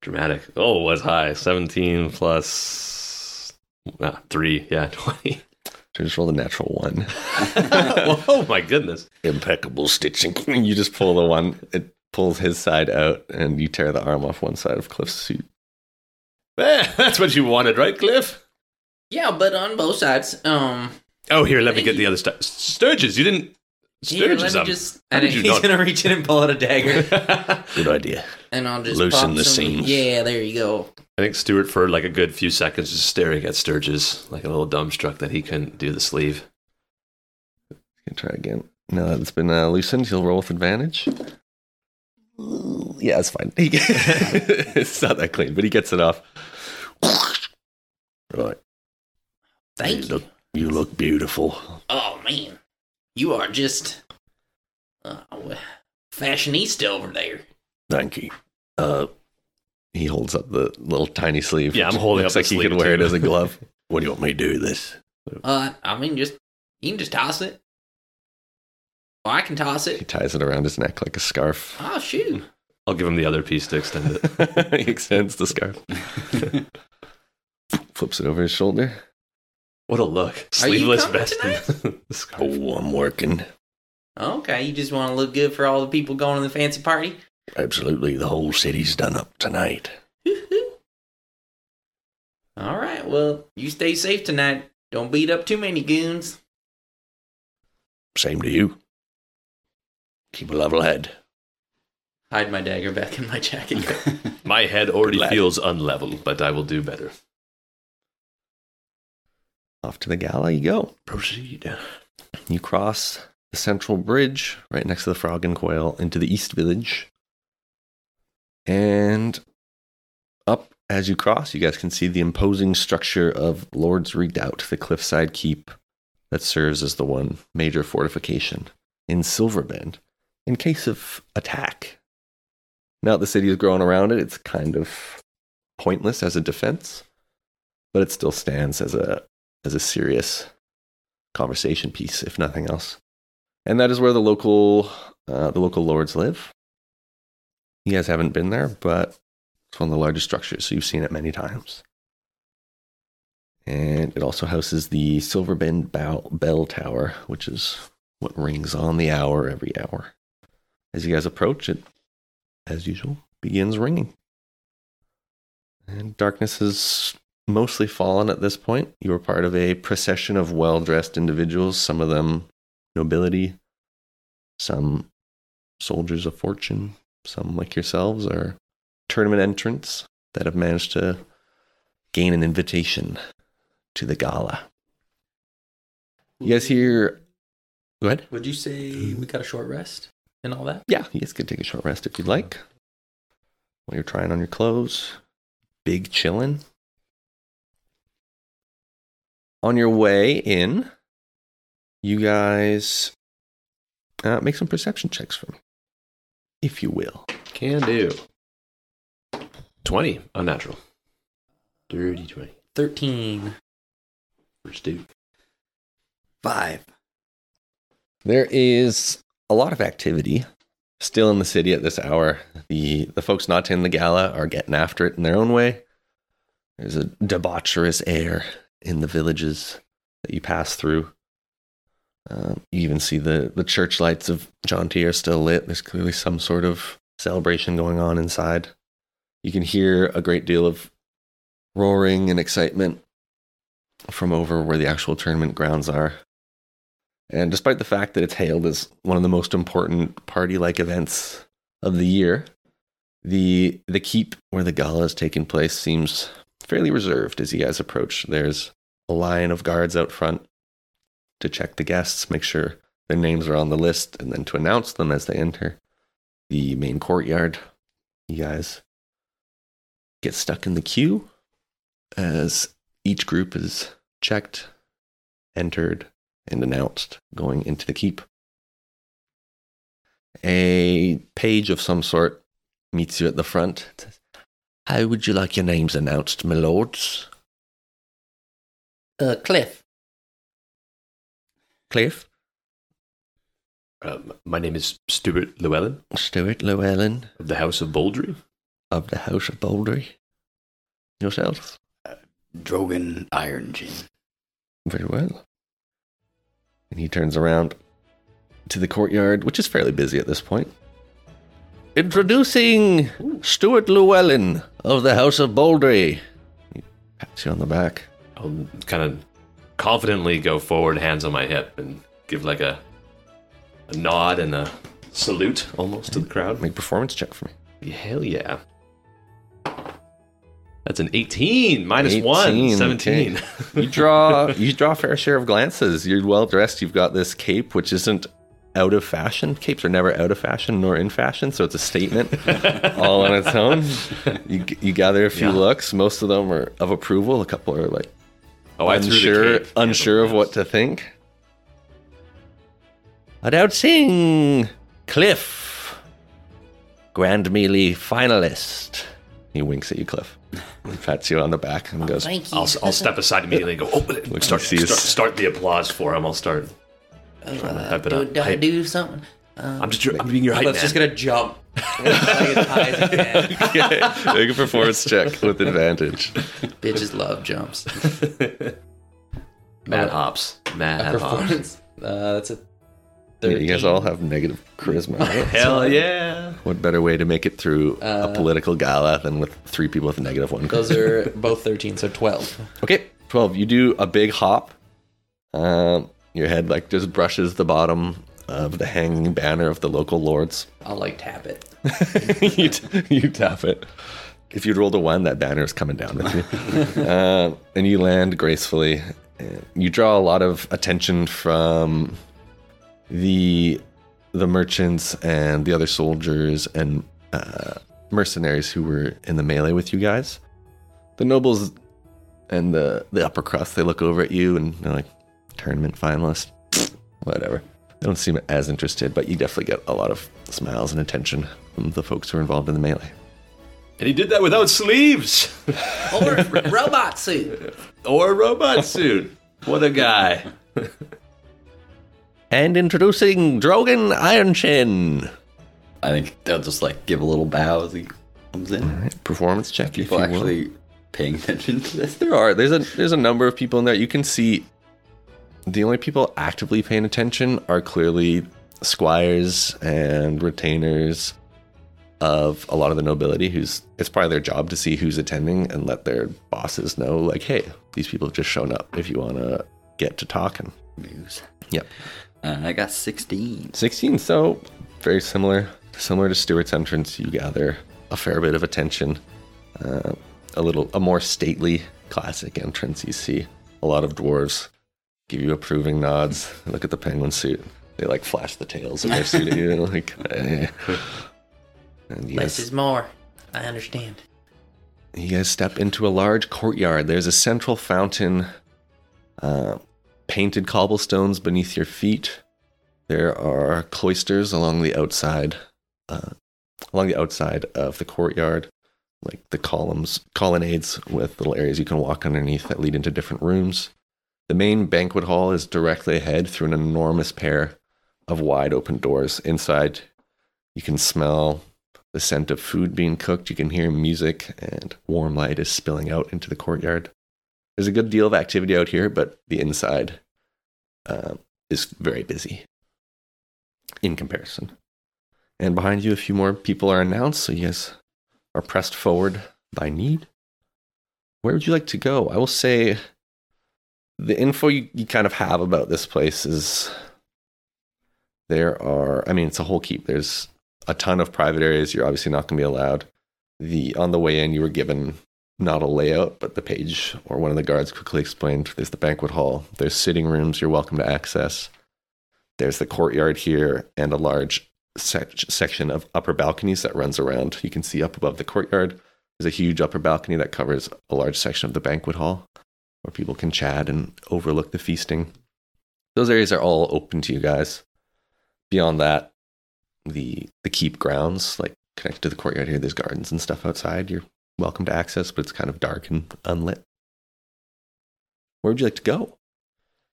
Dramatic. Oh, was high. 17 plus ah, 3. Yeah, 20. Just roll the natural one. oh, my goodness. Impeccable stitching. You just pull the one. It pulls his side out, and you tear the arm off one side of Clyff's suit. Eh, that's what you wanted, right, Clyff? Yeah, but on both sides. Um, Oh, here, let me get the other stuff. Sturgis, you didn't. here, Sturgis, let me just, How and did you he's not- gonna reach in and pull out a dagger. Good idea. and I'll just Loosen pop the some- seams. Yeah, there you go. I think Stewart, for like a good few seconds, just staring at Sturgis like a little dumbstruck that he couldn't do the sleeve. Can try again. Now that it's been uh, loosened, He'll roll with advantage. Yeah, it's fine. He it's not that clean, but he gets it off. Right. Thank you. look, you look beautiful. Oh man, you are just uh, fashionista over there. Thank you. Uh, he holds up the little tiny sleeve. Yeah, I'm holding Looks up like the he could sleeve, wear it as a glove. what do you want me to do with this? Uh, I mean, just you can just toss it. Or I can toss it. He ties it around his neck like a scarf. Oh shoot! I'll give him the other piece to extend it. he extends the scarf. Flips it over his shoulder. What a look. Sleeveless vest. tonight? and the scarf. Oh, I'm working. Okay, you just want to look good for all the people going to the fancy party. Absolutely. The whole city's done up tonight. all right, well, you stay safe tonight. Don't beat up too many goons. Same to you. Keep a level head. Hide my dagger back in my jacket. My head already feels unlevel, but I will do better. Off to the gala you go. Proceed. You cross the central bridge right next to the Frog and Quail into the East Village. And up as you cross, you guys can see the imposing structure of Lord's Redoubt, the cliffside keep that serves as the one major fortification in Silverbend in case of attack. Now the city has grown around it, it's kind of pointless as a defense, but it still stands as a as a serious conversation piece, if nothing else. And that is where the local uh, the local lords live. You guys haven't been there, but it's one of the largest structures, so you've seen it many times. And it also houses the Silverbend Bell Tower, which is what rings on the hour every hour. As you guys approach, it, as usual, begins ringing. And darkness has mostly fallen at this point. You are part of a procession of well dressed individuals, some of them nobility, some soldiers of fortune, some like yourselves are tournament entrants that have managed to gain an invitation to the gala. You guys hear? Go ahead. Would you say we got a short rest and all that? Yeah, you guys can take a short rest if you'd like. While you're trying on your clothes, big chillin'. On your way in, you guys uh, make some perception checks for me, if you will. Can do. 20, unnatural. Dirty 20. 13. First dude. Five. There is a lot of activity still in the city at this hour. The the folks not in the gala are getting after it in their own way. There's a debaucherous air in the villages that you pass through. Um, you even see the the church lights of Jaunty are still lit. There's clearly some sort of celebration going on inside. You can hear a great deal of roaring and excitement from over where the actual tournament grounds are. And despite the fact that it's hailed as one of the most important party like events of the year, the the keep where the gala is taking place seems fairly reserved as you guys approach. There's a line of guards out front to check the guests, make sure their names are on the list, and then to announce them as they enter the main courtyard. You guys get stuck in the queue as each group is checked, entered, and announced going into the keep. A page of some sort meets you at the front. Says, How would you like your names announced, my lords? Uh, Clyff. Clyff, Um, my name is Stewart Llewellyn Stewart Llewellyn of the House of Boldry. of the House of Baldry. Yourselves? Drogan Iron Chin. Very well. And he turns around to the courtyard, which is fairly busy at this point. Introducing Stewart Llewellyn of the House of Baldry. He pats you on the back. I'll kind of confidently go forward, hands on my hip, and give like a, a nod and a salute almost to the crowd. Make a performance check for me. Hell yeah. That's an 18 minus 18, 1, 17. You draw you draw a fair share of glances. You're well dressed. You've got this cape, which isn't out of fashion. Capes are never out of fashion nor in fashion, so it's a statement all on its own. You, you gather a few Yeah. looks. Most of them are of approval. A couple are like oh, I threw the unsure cape. unsure of what to think. Announcing Clyff, Grand Melee finalist. He winks at you, Clyff. He pats you on the back and goes, Thank you. I'll, I'll step aside immediately and go, open it. Look, Start, start, start the applause for him. I'll start. Uh, do, do I do something? Um, I'm just your, I'm being your hype Let's man. just gonna jump. Like as high as you can. Make a performance check with advantage. bitches love jumps. Mad hops. Mad A hops. Uh, that's a. Yeah, you guys all have negative charisma. right? Hell yeah. What better way to make it through a Uh, political gala than with three people with negative one? Those are both 13, so 12. Okay, 12. You do a big hop. Um, your head like just brushes the bottom of the hanging banner of the local lords. I'll like tap it. you, t- you tap it. If you'd rolled a one, that banner is coming down with you. um, and you land gracefully. You draw a lot of attention from the the merchants and the other soldiers and uh, mercenaries who were in the melee with you guys. The nobles and the the upper crust they look over at you and they're like, tournament finalist. Whatever. They don't seem as interested, but you definitely get a lot of smiles and attention from the folks who are involved in the melee. And he did that without sleeves Or robot suit. or robot suit. What a guy. And introducing Drogan Ironchin. I think they'll just like give a little bow as he comes in. Performance check. if People you will. actually paying attention to this. There are. There's a there's a number of people in there. You can see the only people actively paying attention are clearly squires and retainers of a lot of the nobility who's it's probably their job to see who's attending and let their bosses know like hey these people have just shown up if you want to get to talking Muse. Yep. Uh, I got 16. 16 so very similar similar to stewart's entrance you gather a fair bit of attention uh, a little a more stately classic entrance you see a lot of dwarves give you approving nods look at the penguin suit they like flash the tails of their suit at you and like eh. and you Less guys, is more. I understand. you guys step into a large courtyard there's a central fountain uh, painted cobblestones beneath your feet there are cloisters along the outside, uh, along the outside of the courtyard, like the columns, colonnades with little areas you can walk underneath that lead into different rooms. The main banquet hall is directly ahead through an enormous pair of wide open doors. Inside, you can smell the scent of food being cooked. You can hear music, and warm light is spilling out into the courtyard. There's a good deal of activity out here, but the inside uh, is very busy in comparison. And behind you, a few more people are announced, so you guys are pressed forward by need. Where would you like to go? I will say the info you, you kind of have about this place is there are, I mean, it's a whole keep. There's a ton of private areas you're obviously not going to be allowed. The on the way in, you were given not a layout, but the page or one of the guards quickly explained there's the banquet hall, there's sitting rooms you're welcome to access. There's the courtyard here and a large sec- section of upper balconies that runs around. You can see up above the courtyard. There's a huge upper balcony that covers a large section of the banquet hall where people can chat and overlook the feasting. Those areas are all open to you guys. Beyond that, the the keep grounds, like connected to the courtyard here, there's gardens and stuff outside. You're welcome to access, but it's kind of dark and unlit. Where would you like to go?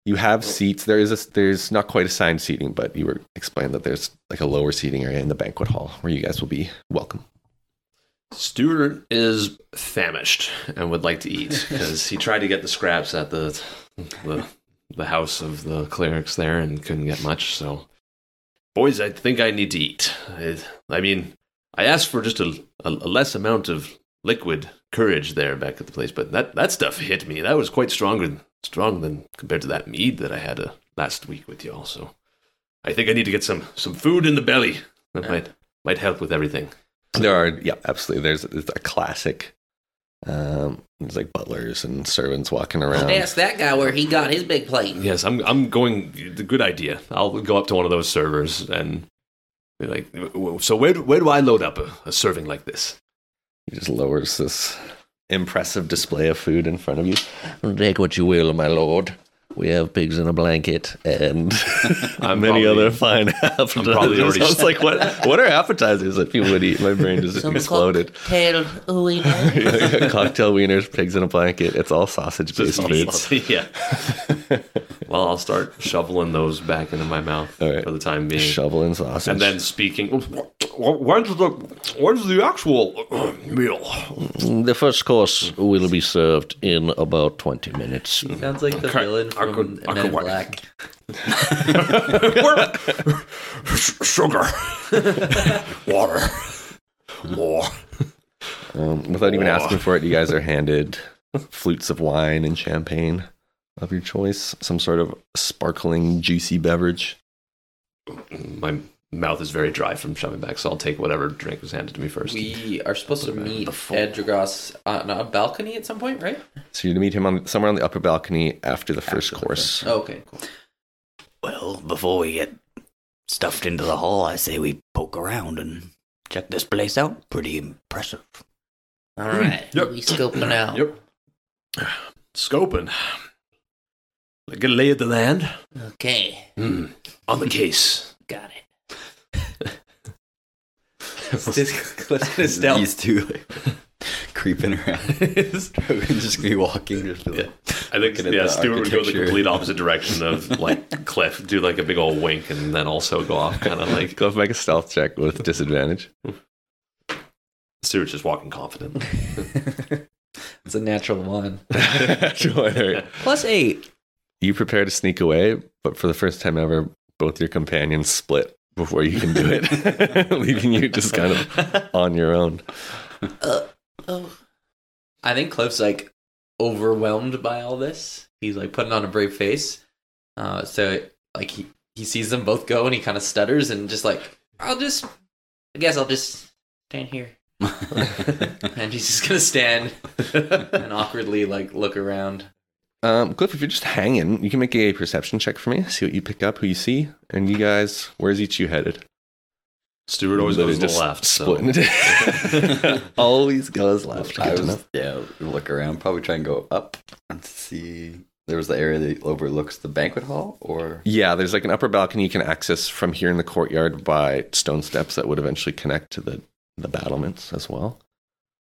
You have seats. There is a, there's not quite assigned seating, but you were explained that there's like a lower seating area in the banquet hall where you guys will be welcome. Stewart is famished and would like to eat because he tried to get the scraps at the, the the house of the clerics there and couldn't get much. So, boys, I think I need to eat. I, I mean, I asked for just a, a, a less amount of liquid courage there back at the place, but that, that stuff hit me. That was quite stronger strong than compared to that mead that I had uh, last week with y'all. So, I think I need to get some some food in the belly. That might might help with everything. There are, yeah, absolutely. There's, there's a classic. Um, there's like butlers and servants walking around. Ask that guy where he got his big plate. Yes, I'm. I'm going. The good idea. I'll go up to one of those servers and be like, "So where do, where do I load up a, a serving like this?" He just lowers this impressive display of food in front of you. Take what you will, my lord. We have pigs in a blanket and I'm many probably- other fine appetizers. probably already- Sounds like what? What are appetizers that people would eat? My brain just Some exploded. cocktail wiener. Cocktail wieners, pigs in a blanket. It's all sausage based foods. yeah. well, I'll start shoveling those back into my mouth All right. for the time being, Shoveling sausage. and then speaking. When's the when's the actual uh, meal? the first course will be served in about 20 minutes. Sounds like the Okay, villain I from could- I Men in could wait. Black. Sugar, water, more. Um, without even asking for it, you guys are handed flutes of wine and champagne of your choice, some sort of sparkling, juicy beverage. My mouth is very dry from shoving back, so I'll take whatever drink was handed to me first. We are supposed to meet Before. Ejergoss on a balcony at some point, right? So you're going to meet him on somewhere on the upper balcony after the first the course. Oh, okay, cool. Well, before we get stuffed into the hall, I say we poke around and check this place out. Pretty impressive. All right. Yep. We scoping out. Yep. Scoping. Get a lay of the land. Okay, Hmm. On the case. got it. Clyff's gonna stealth. These two like, creeping around. Drogan's just gonna be walking. Just be like, I think yeah, Stewart would go the complete opposite direction of like Clyff, do like a big old wink, and then also go off, kind of like Go make a stealth check with disadvantage. Stewart's just walking confident. it's a natural one. Sure. Plus eight. you prepare to sneak away, but for the first time ever, both your companions split before you can do it, leaving you just kind of on your own. Oh, I think Clyff's like overwhelmed by all this. He's like putting on a brave face. Uh, so like he, he sees them both go and he kind of stutters and just like, I'll just. I guess I'll just stand here. and he's just gonna stand and awkwardly like look around. Um, Clyff, if you're just hanging, you can make a perception check for me, see what you pick up, who you see, and you guys, where's each you headed? Stewart always goes to the Just left. So. Splitting it. always goes left. I Good to was, yeah, look around. Probably try and go up and see. There was the area that overlooks the banquet hall, or Yeah, there's like an upper balcony you can access from here in the courtyard by stone steps that would eventually connect to the, the battlements as well.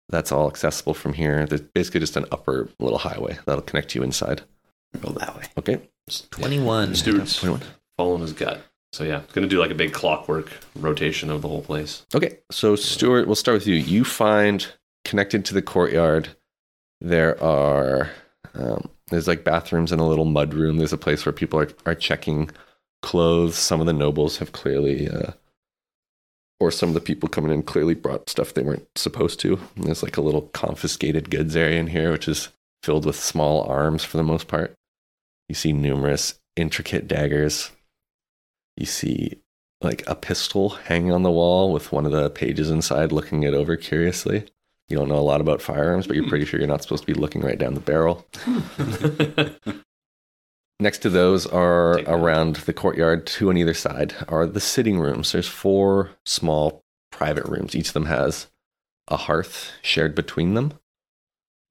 That's all accessible from here. There's basically just an upper little highway that'll connect you inside. go that way. Okay. 21. Stewart's 21. following his gut. So yeah, it's gonna do like a big clockwork rotation of the whole place. Okay, so Stewart, we'll start with you. You find connected to the courtyard, there are um, there's like bathrooms and a little mud room. There's a place where people are are checking clothes. Some of the nobles have clearly, uh, or some of the people coming in clearly brought stuff they weren't supposed to. And there's like a little confiscated goods area in here, which is filled with small arms for the most part. You see numerous intricate daggers. You see like a pistol hanging on the wall with one of the pages inside looking it over curiously. You don't know a lot about firearms, but you're hmm. pretty sure you're not supposed to be looking right down the barrel. Next to those are Take that. around the courtyard, two on either side, are the sitting rooms. There's four small private rooms. Each of them has a hearth shared between them,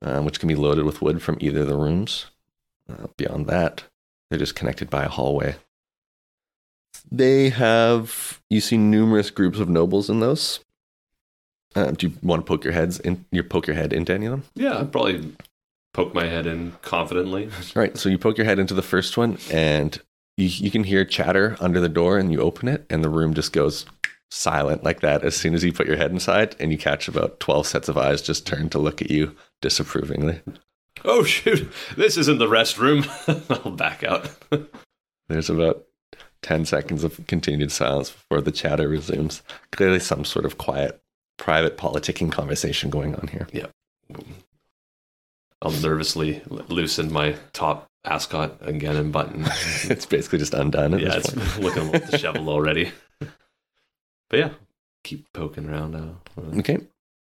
uh, which can be loaded with wood from either of the rooms. Uh, beyond that, they're just connected by a hallway. They have you see numerous groups of nobles in those. Uh, do you want to poke your heads in? You poke your head into any of them? yeah, I'd probably poke my head in confidently. All right, so you poke your head into the first one, and you, you can hear chatter under the door, and you open it, and the room just goes silent like that as soon as you put your head inside, and you catch about 12 sets of eyes just turn to look at you disapprovingly. Oh shoot, this isn't the restroom. I'll back out. There's about 10 seconds of continued silence before the chatter resumes. Clearly, some sort of quiet, private politicking conversation going on here. I'll nervously loosen my top ascot again and button. it's basically just undone at yeah, it's point. looking a little disheveled already. But yeah, keep poking around now. Okay.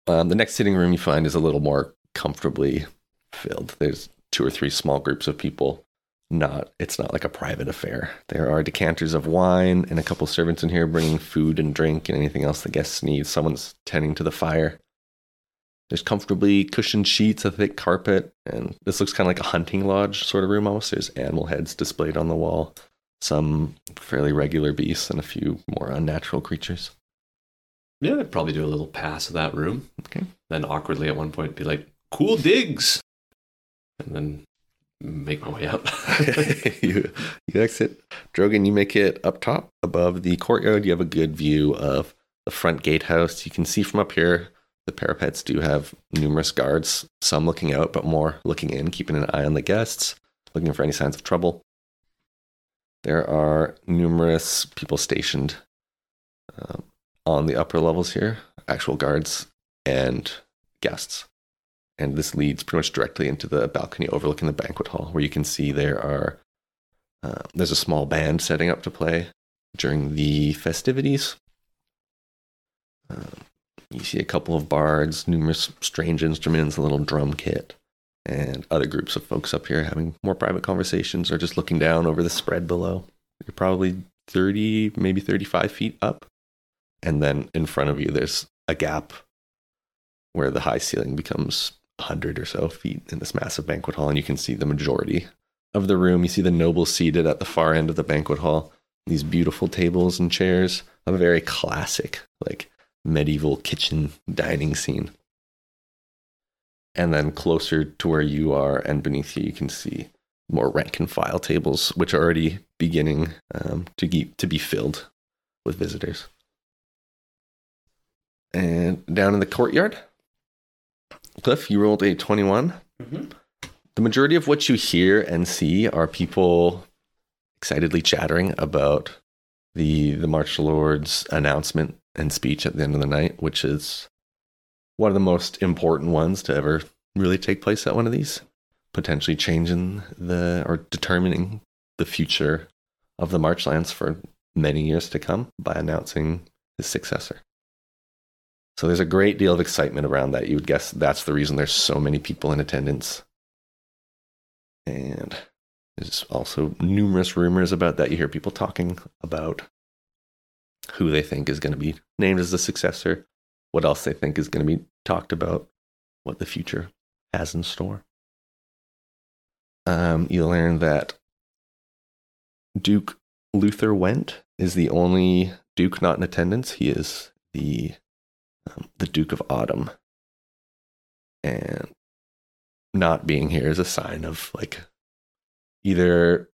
Um, the next sitting room you find is a little more comfortably filled. There's two or three small groups of people. Not, it's not like a private affair. There are decanters of wine and a couple servants in here bringing food and drink and anything else the guests need. Someone's tending to the fire. There's comfortably cushioned sheets, a thick carpet, and this looks kind of like a hunting lodge sort of room almost. There's animal heads displayed on the wall, some fairly regular beasts, and a few more unnatural creatures. Yeah, I'd probably do a little pass of that room. Okay. Then awkwardly at one point be like, cool digs. And then make my way up. you, you exit. Drogan, you make it up top above the courtyard. You have a good view of the front gatehouse. You can see from up here the parapets do have numerous guards, some looking out, but more looking in, keeping an eye on the guests, looking for any signs of trouble. There are numerous people stationed um, on the upper levels here, actual guards and guests. And this leads pretty much directly into the balcony overlooking the banquet hall, where you can see there are uh, there's a small band setting up to play during the festivities. Um, you see a couple of bards, numerous strange instruments, a little drum kit, and other groups of folks up here having more private conversations or just looking down over the spread below. You're probably 30, maybe 35 feet up. And then in front of you, there's a gap where the high ceiling becomes 100 or so feet in this massive banquet hall, and you can see the majority of the room, you see the nobles seated at the far end of the banquet hall. These beautiful tables and chairs, a very classic, like medieval kitchen dining scene. And then closer to where you are and beneath you, you can see more rank and file tables, which are already beginning um, to, to be filled with visitors. And down in the courtyard, Clyff, you rolled a 21. Mhm. The majority of what you hear and see are people excitedly chattering about the the March Lord's announcement and speech at the end of the night, which is one of the most important ones to ever really take place at one of these, potentially changing the or determining the future of the Marchlands for many years to come by announcing his successor. So there's a great deal of excitement around that. You would guess that's the reason there's so many people in attendance. And there's also numerous rumors about that. You hear people talking about who they think is going to be named as the successor, what else they think is going to be talked about, what the future has in store. Um, you learn that Duke Luther Went is the only Duke not in attendance. He is the um, the Duke of Autumn, and not being here is a sign of like either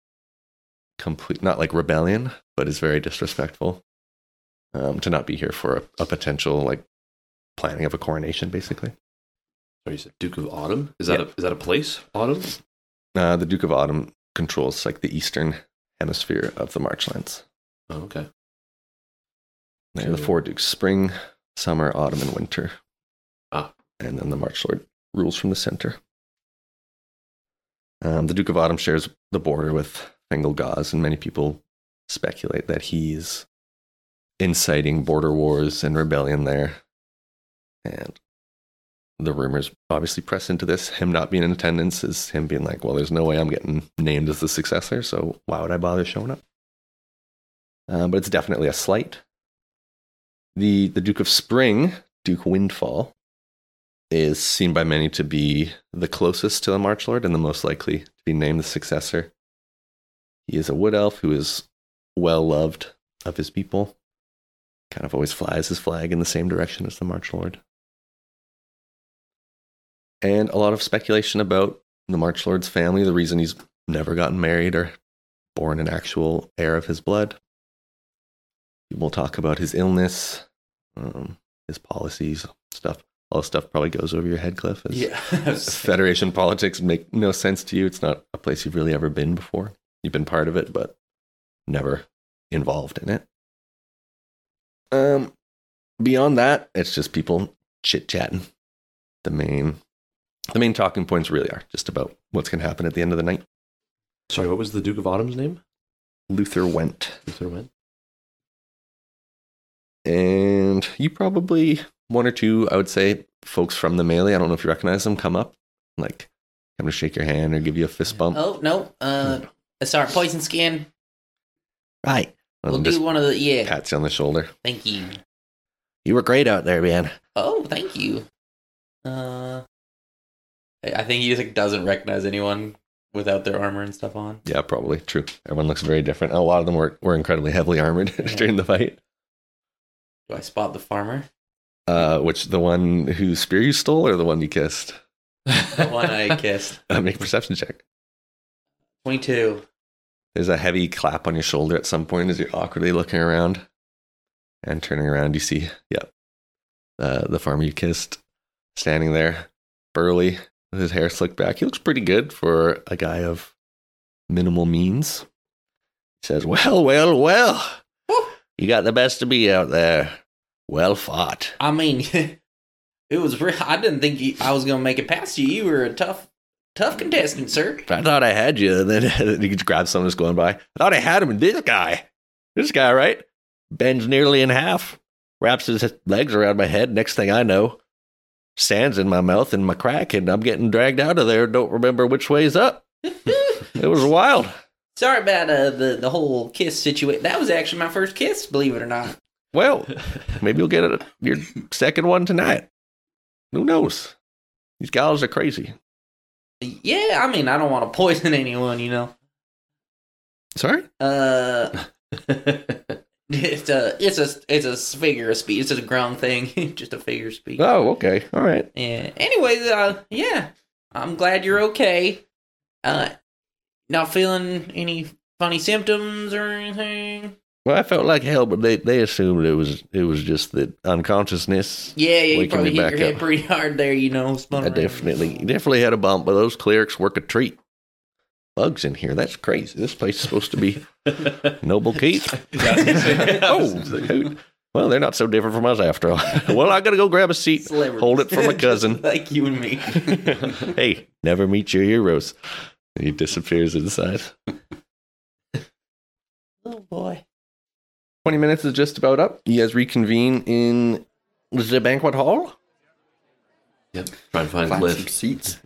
complete, not like rebellion, but is very disrespectful um, to not be here for a, a potential like planning of a coronation, basically. Sorry, you said Duke of Autumn. Is that a, is that a place? Autumn. Uh, the Duke of Autumn controls like the eastern hemisphere of the Marchlands. Oh, okay. They're the four dukes: spring, summer, autumn, and winter. Ah. and then the March Lord rules from the center. Um, the Duke of Autumn shares the border with Fengel Gaz, and many people speculate that he's inciting border wars and rebellion there. And the rumors obviously press into this. Him not being in attendance is him being like, well, there's no way I'm getting named as the successor, so why would I bother showing up? Uh, but it's definitely a slight. The, the Duke of Spring, Duke Windfall, is seen by many to be the closest to the March Lord and the most likely to be named the successor. He is a wood elf who is well loved of his people, kind of always flies his flag in the same direction as the March Lord. And a lot of speculation about the March Lord's family, the reason he's never gotten married or born an actual heir of his blood. We'll talk about his illness, um, his policies, stuff. All this stuff probably goes over your head, Clyff. as Yeah. Federation politics make no sense to you. It's not a place you've really ever been before. You've been part of it, but never involved in it. Um, beyond that, it's just people chit chatting. The main, the main talking points really are just about what's going to happen at the end of the night. Sorry, what was the Duke of Autumn's name? Luther went, Luther went. and you probably one or two, I would say, folks from the melee. I don't know if you recognize them. Come up, like come to shake your hand or give you a fist bump. Oh no, uh, sorry, poison skin. Right. We'll do one of the yeah. pats on the shoulder. Thank you. You were great out there, man. Oh, thank you. Uh, I think he just like, doesn't recognize anyone without their armor and stuff on. Yeah, probably true. Everyone looks very different. A lot of them were, were incredibly heavily armored during the fight. Do I spot the farmer? Uh, which the one whose spear you stole, or the one you kissed? the one I kissed. Uh, make a perception check. Twenty-two. There's a heavy clap on your shoulder at some point as you're awkwardly looking around, and turning around, you see, yeah, uh, the farmer you kissed standing there, burly, with his hair slicked back. He looks pretty good for a guy of minimal means. He says, "Well, well, well, you got the best of me out there. Well fought." I mean, it was. Real, I didn't think you, I was gonna make it past you. You were a tough, tough contestant, sir. I thought I had you. And then he grabs someone who's going by. I thought I had him in this guy. This guy, right? Bends nearly in half, wraps his legs around my head. Next thing I know, sands in my mouth and my crack, and I'm getting dragged out of there. Don't remember which way's up. It was wild. Sorry about uh, the the whole kiss situation. That was actually my first kiss, believe it or not. Well, maybe you'll get a, your second one tonight. Who knows? These gals are crazy. Yeah, I mean, I don't want to poison anyone, you know. Sorry? Uh, it's a, it's a, it's a figure of speech. It's a grung thing, just a figure of speech. Oh, okay. All right. Yeah. Anyways, uh, yeah, I'm glad you're okay. Uh, not feeling any funny symptoms or anything. Well, I felt like hell, but they, they assumed it was it was just the unconsciousness. Yeah, yeah, you probably hit your head up. pretty hard there, you know. I around. definitely definitely had a bump, but those clerics work a treat. Bugs in here. That's crazy. This place is supposed to be noble keep. oh, well, they're not so different from us after all. well, I gotta go grab a seat. Celebrities. Hold it for my cousin. like you and me. hey, never meet your heroes. He disappears inside. oh boy. 20 minutes is just about up. You guys reconvene in the banquet hall. Yep. Trying to find Find Clyff. some seats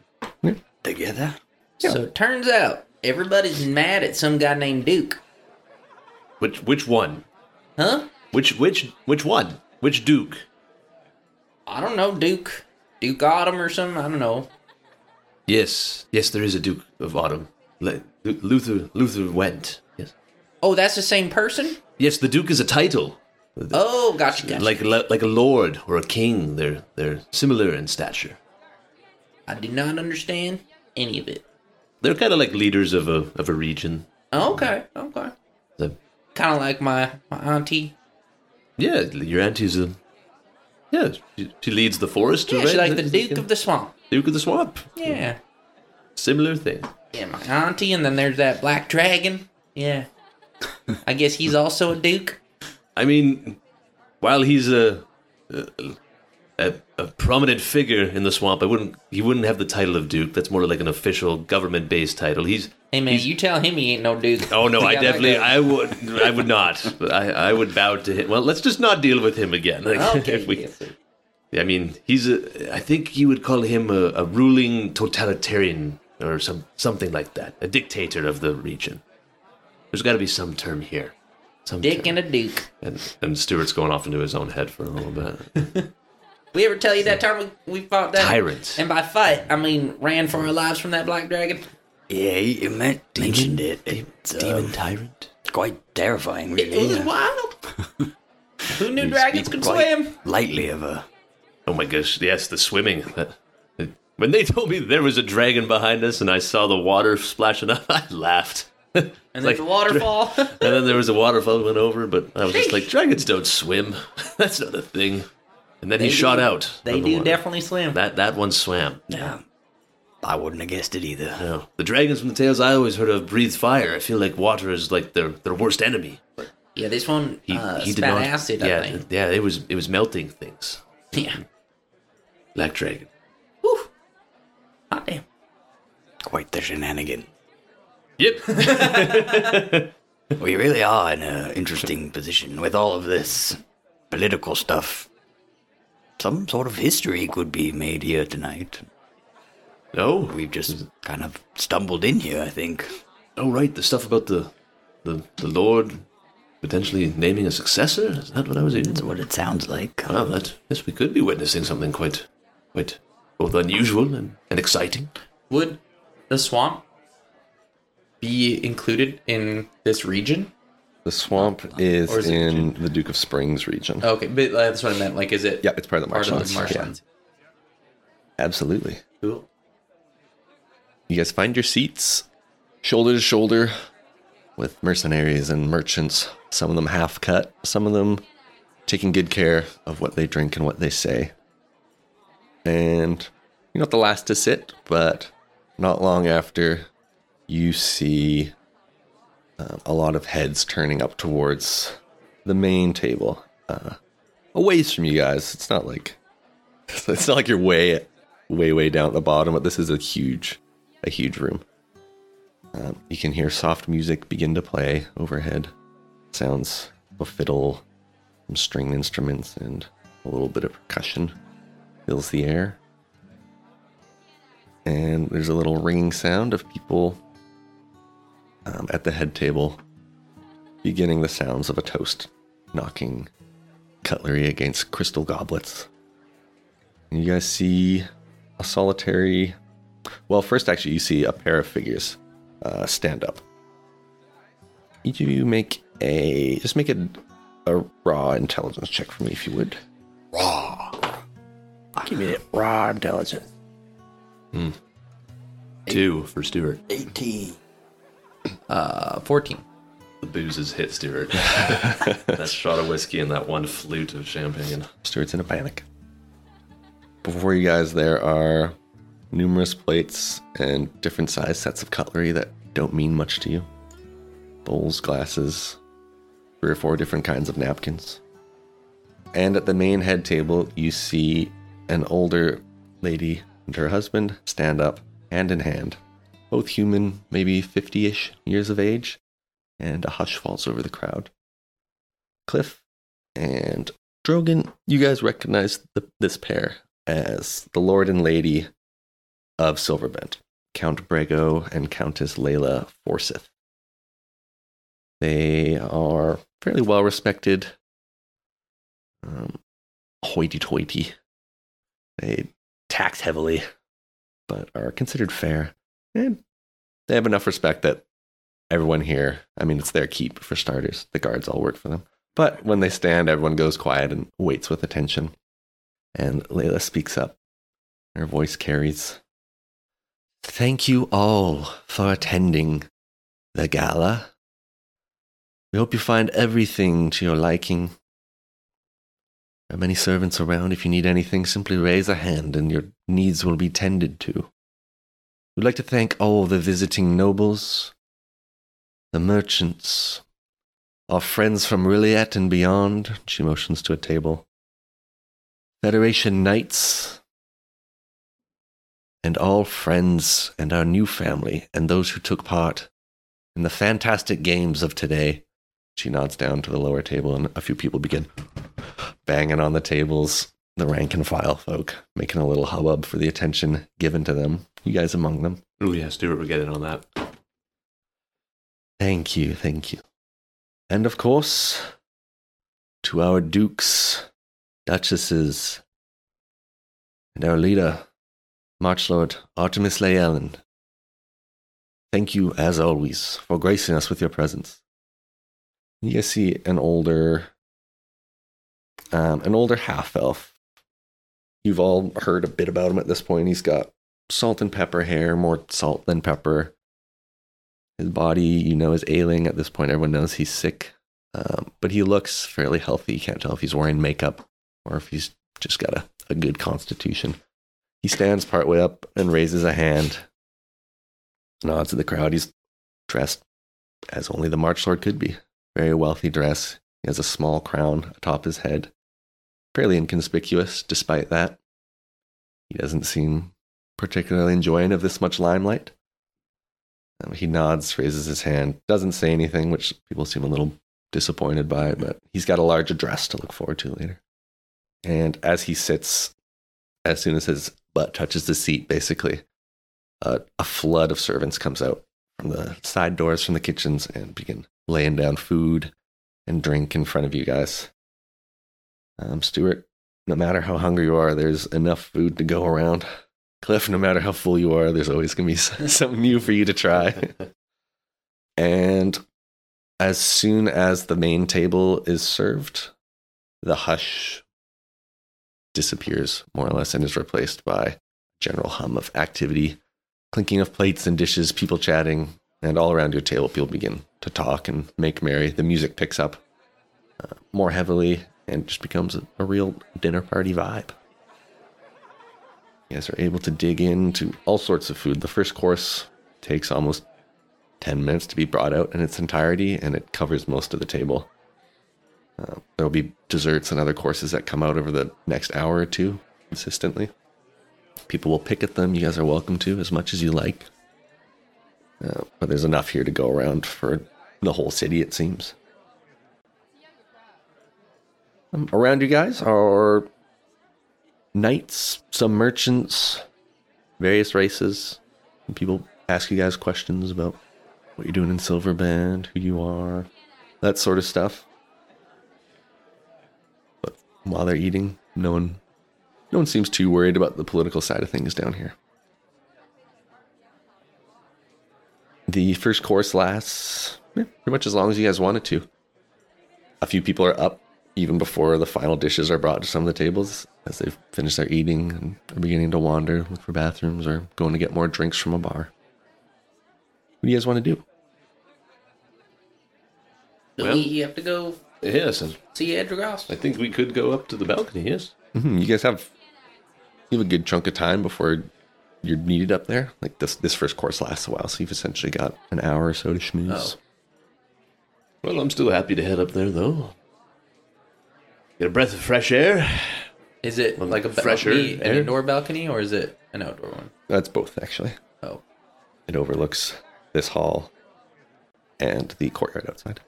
Yeah. together. Yeah. So it turns out everybody's mad at some guy named Duke. Which which one? Huh? Which which which one? Which Duke? I don't know, Duke. Duke Autumn or something. I don't know. Yes, yes, there is a Duke of Autumn. Luther Luther went. Oh, that's the same person? yes, the Duke is a title, Oh, gotcha, gotcha. like like a lord or a king. They're they're similar in stature. I did not understand any of it. They're kind of like leaders of a of a region. Okay, okay. Kind of like my, my auntie. yeah, your auntie's a yeah. She, she leads the forest. Yeah, right? she's like the Duke of the Swamp. Duke of the Swamp. Yeah. Similar thing. Yeah, my auntie, and then there's that black dragon. Yeah. I guess he's also a Duke. I mean, while he's a a, a prominent figure in the swamp, I wouldn't he wouldn't have the title of Duke. That's more like an official government based title. He's Hey man, you tell him he ain't no Duke. oh no, I definitely. I would I would not. I I would bow to him. Well, let's just not deal with him again. Like, Okay. we- yes. I mean, he's a. I think you would call him a, a ruling totalitarian or some something like that, a dictator of the region. There's got to be some term here. Some Dick term. and a Duke. and and Stewart's going off into his own head for a little bit. We ever tell you that time we, we fought that? Tyrant. And by fight, I mean ran for our lives from that black dragon. Yeah, you you meant, mentioned it. It's Demon um, tyrant. quite terrifying, It really. was yeah. wild. Who knew You dragons could swim? Lightly of a. Oh my gosh! Yes, the swimming. That- that- When they told me there was a dragon behind us and I saw the water splashing up, I laughed. And then like the waterfall. and then there was a waterfall that went over, but I was just like, dragons don't swim. That's not a thing. And then he They shot out. they of the do water. definitely swim. That that one swam. Yeah. I wouldn't have guessed it either. No. The dragons from the tales I always heard of breathe fire. I feel like water is like their their worst enemy. But yeah, this one he, uh, he did spat not. acid. yeah, I think. yeah. It was it was melting things. Yeah. Black dragon. Whew. Hot damn. Quite the shenanigan. Yep. We really are in an interesting position with all of this political stuff. Some sort of history could be made here tonight. no. We've just kind of stumbled in here, I think. Oh right, the stuff about the the the Lord potentially naming a successor. Is that what I was That's what it sounds like. Well, that yes, we could be witnessing something quite quite both unusual and, and exciting. Would the swamp be included in this region? The swamp is, is it in the Duke of Springs region. Okay, but uh, that's what I meant. Like, is it Yeah, it's part of the part of marshlands. the marshlands? Yeah, absolutely. Cool. You guys find your seats shoulder to shoulder with mercenaries and merchants, some of them half cut, some of them taking good care of what they drink and what they say. And you're not the last to sit, but not long after, you see um, a lot of heads turning up towards the main table, uh, a ways from you guys. It's not like it's not like you're way, way, way down at the bottom, but this is a huge, a huge room. Um, you can hear soft music begin to play overhead. Sounds of fiddle, some string instruments, and a little bit of percussion fills the air. And there's a little ringing sound of people um, at the head table, beginning the sounds of a toast, knocking cutlery against crystal goblets. And you guys see a solitary Well, first, actually, you see a pair of figures uh, stand up. Each of you make a just make a a raw intelligence check for me, if you would. Raw. Give me that raw intelligence. Two for Stewart. 18. Uh, 14. The booze has hit Stewart. that shot of whiskey and that one flute of champagne. Stewart's in a panic. Before you guys, there are numerous plates and different size sets of cutlery that don't mean much to you. Bowls, glasses, three or four different kinds of napkins. And at the main head table, you see an older lady and her husband stand up, hand in hand. Both human, maybe 50 ish years of age, and a hush falls over the crowd. Clyff and Drogan, you guys recognize the, this pair as the Lord and Lady of Silverbend, Count Brego and Countess Layla Forsyth. They are fairly well respected, um, hoity toity. They tax heavily, but are considered fair. And they have enough respect that everyone here, I mean, it's their keep for starters. The guards all work for them. But when they stand, everyone goes quiet and waits with attention. And Layla speaks up. Her voice carries. Thank you all for attending the gala. We hope you find everything to your liking. There are many servants around. If you need anything, simply raise a hand and your needs will be tended to. We'd like to thank all the visiting nobles, the merchants, our friends from Riliet and beyond. She motions to a table. Federation Knights, and all friends and our new family and those who took part in the fantastic games of today. She nods down to the lower table, and a few people begin banging on the tables. The rank and file folk making a little hubbub for the attention given to them. You guys among them. Oh yeah, Stewart would get in on that. Thank you, thank you. And of course, to our dukes, duchesses, and our leader, Marchlord Artemis Layellen. Thank you, as always, for gracing us with your presence. You guys see an older, um, an older half elf. You've all heard a bit about him at this point. He's got salt and pepper hair, more salt than pepper. His body, you know, is ailing at this point. Everyone knows he's sick, um, but he looks fairly healthy. You can't tell if he's wearing makeup or if he's just got a, a good constitution. He stands partway up and raises a hand, nods to the crowd. He's dressed as only the March Lord could be. Very wealthy dress. He has a small crown atop his head. Fairly inconspicuous, despite that. He doesn't seem particularly enjoying of this much limelight. Um, he nods, raises his hand, doesn't say anything, which people seem a little disappointed by, but he's got a large address to look forward to later. And as he sits, as soon as his butt touches the seat, basically, uh, a flood of servants comes out from the side doors from the kitchens and begin laying down food and drink in front of you guys. Um, Stewart, no matter how hungry you are, there's enough food to go around. Clyff, no matter how full you are, there's always going to be something new for you to try. and as soon as the main table is served, the hush disappears more or less and is replaced by general hum of activity, clinking of plates and dishes, people chatting, and all around your table, people begin to talk and make merry. The music picks up uh, more heavily and just becomes a, a real dinner party vibe. You guys are able to dig into all sorts of food. The first course takes almost 10 minutes to be brought out in its entirety, and it covers most of the table. Uh, there will be desserts and other courses that come out over the next hour or two consistently. People will pick at them. You guys are welcome to as much as you like. Uh, but there's enough here to go around for the whole city, it seems. Um, around you guys are knights, some merchants, various races. And people ask you guys questions about what you're doing in Silverbend, who you are, that sort of stuff. But while they're eating, no one, no one seems too worried about the political side of things down here. the first course lasts pretty much as long as you guys want it to. A few people are up even before the final dishes are brought to some of the tables as they've finished their eating and are beginning to wander, look for bathrooms, or going to get more drinks from a bar. What do you guys want to do? Do Well- we have to go Yes, and see Ejergoss? I think we could go up to the balcony. Yes. hmm You guys have you have a good chunk of time before you're needed up there. Like this, this first course lasts a while, so you've essentially got an hour or so to schmooze. Oh. Well, I'm still happy to head up there, though. Get a breath of fresh air. Is it Well, like a fresher balcony, an air? indoor balcony, or is it an outdoor one? That's both actually. Oh, It overlooks this hall and the courtyard outside.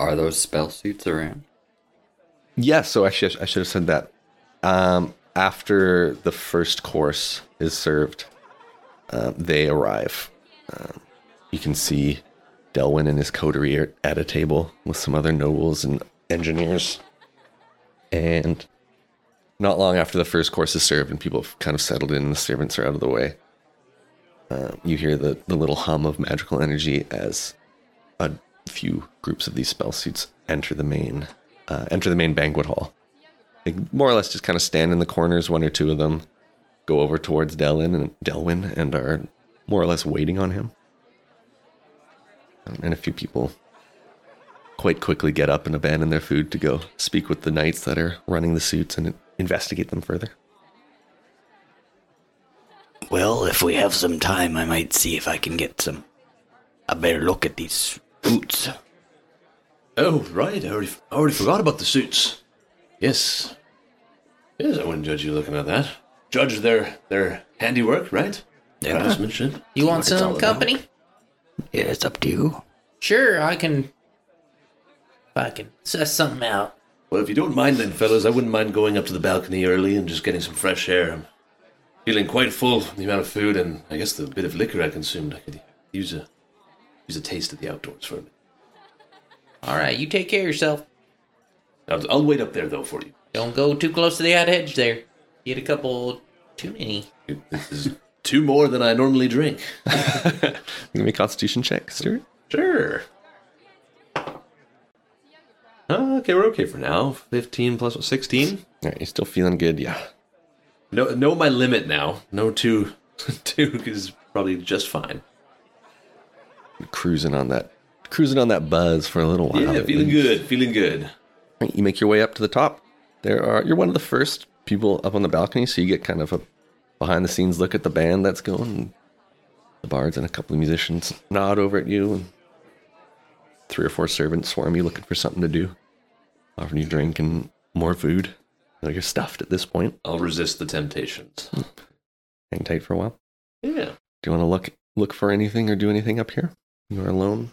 Are those spell suits around? Yeah, so actually, I should have said that. Um, after the first course is served, um, they arrive. Um, you can see Delwyn and his coterie are at a table with some other nobles and engineers. And not long after the first course is served and people have kind of settled in and the servants are out of the way, uh, you hear the, the little hum of magical energy as a few groups of these spell suits enter the main uh, enter the main banquet hall. They more or less just kind of stand in the corners. One or two of them go over towards Delwyn and Delwyn and are more or less waiting on him. And a few people quite quickly get up and abandon their food to go speak with the knights that are running the suits and investigate them further. Well, if we have some time, I might see if I can get some a better look at these boots. Oh, right. I already, I already forgot about the suits. Yes. Yes, I wouldn't judge you looking at that. Judge their their handiwork, right? Yeah. Craftsmanship. You want what it's all some company? Yeah, it's up to you. Sure, I can. If I can suss something out. Well, if you don't mind, then, fellas, I wouldn't mind going up to the balcony early and just getting some fresh air. I'm feeling quite full from the amount of food and I guess the bit of liquor I consumed. I could use a use a taste of the outdoors for me. All right, you take care of yourself. I'll, I'll wait up there though for you. Don't go too close to the ad hedge there. Get a couple too many. This is two more than I normally drink. Give me a constitution check, Stewart. Sure. Uh, okay, we're okay for now. 15 plus 16. All right, you're still feeling good, yeah. No, know my limit now. No two, two is probably just fine. Cruising on that, cruising on that buzz for a little while. Yeah, feeling good, feeling good. You make your way up to the top. There are you're one of the first people up on the balcony, so you get kind of a behind the scenes look at the band that's going. The bards and a couple of musicians nod over at you, and three or four servants swarm you looking for something to do, offering you drink and more food. You're stuffed at this point. I'll resist the temptations. Hmm. Hang tight for a while. Yeah. Do you want to look look for anything or do anything up here? You're alone.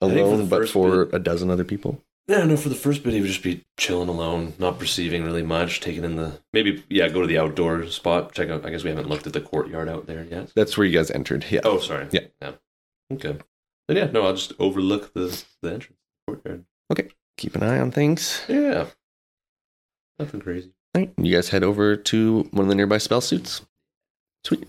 Think for Alone, but for bit- a dozen other people. Yeah, no, for the first bit, he would just be chilling alone, not perceiving really much, taking in the. Maybe, yeah, go to the outdoor spot, check out. I guess we haven't looked at the courtyard out there yet. That's where you guys entered. Yeah. Oh, sorry. Yeah. Yeah. Okay. Then, yeah, no, I'll just overlook the, the entrance courtyard. Okay. Keep an eye on things. Yeah. Nothing crazy. Right. You guys head over to one of the nearby spell suits. Sweet.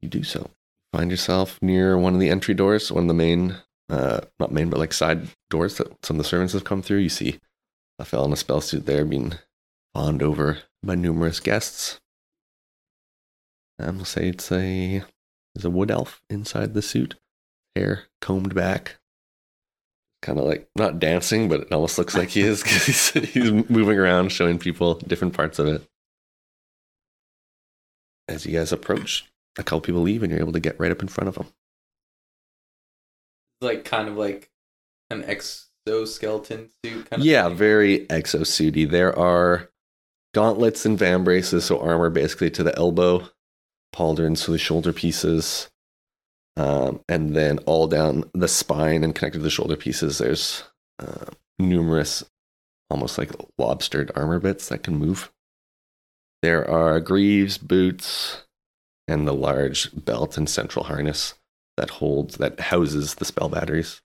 You do so. Find yourself near one of the entry doors, one of the main, uh, not main, but like side doors that some of the servants have come through. You see a fellow in a spell suit there being fawned over by numerous guests. And we'll say it's a there's a wood elf inside the suit, hair combed back, kind of like not dancing, but it almost looks like he is because he's, he's moving around, showing people different parts of it. As you guys approach, a couple people leave, and you're able to get right up in front of them. like kind of like an exoskeleton suit kind of. Yeah, thing. very exosuity. There are gauntlets and vambraces, so armor basically to the elbow, pauldrons to the shoulder pieces, um, and then all down the spine and connected to the shoulder pieces. There's uh, numerous, almost like lobstered armor bits that can move. There are greaves, boots, and the large belt and central harness that holds that houses the spell batteries,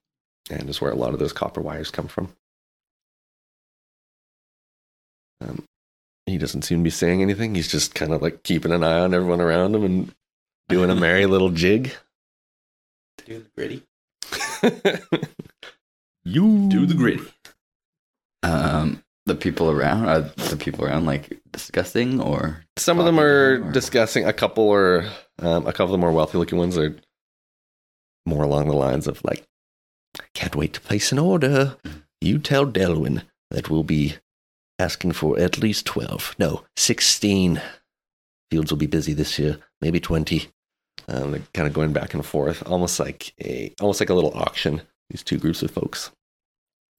and is where a lot of those copper wires come from. Um, he doesn't seem to be saying anything. He's just kind of like keeping an eye on everyone around him and doing a merry little jig. Do the gritty. you Do the gritty. Um, the people around are the people around like discussing or Some of them are or- discussing. A couple are, um, a couple of the more wealthy looking ones are more along the lines of like, "Can't wait to place an order. You tell Delwyn that we'll be asking for at least twelve, no, sixteen. Fields will be busy this year, maybe twenty. Um, they're kind of going back and forth, almost like a, almost like a little auction. These two groups of folks,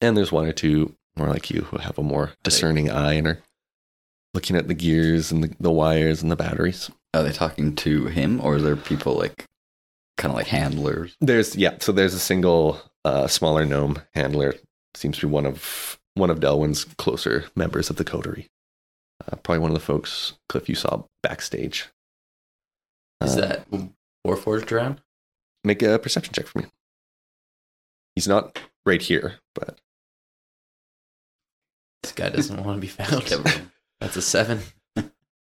and there's one or two more like you who have a more discerning eye and are looking at the gears and the, the wires and the batteries. are they talking to him or are there people like kind of like handlers? There's yeah, so there's a single uh, smaller gnome handler. Seems to be one of one of Delwyn's closer members of the coterie. Uh, probably one of the folks Clyff you saw backstage. Is Uh, that Warforged around? make a perception check for me? He's not right here, but This guy doesn't want to be found. That's a seven.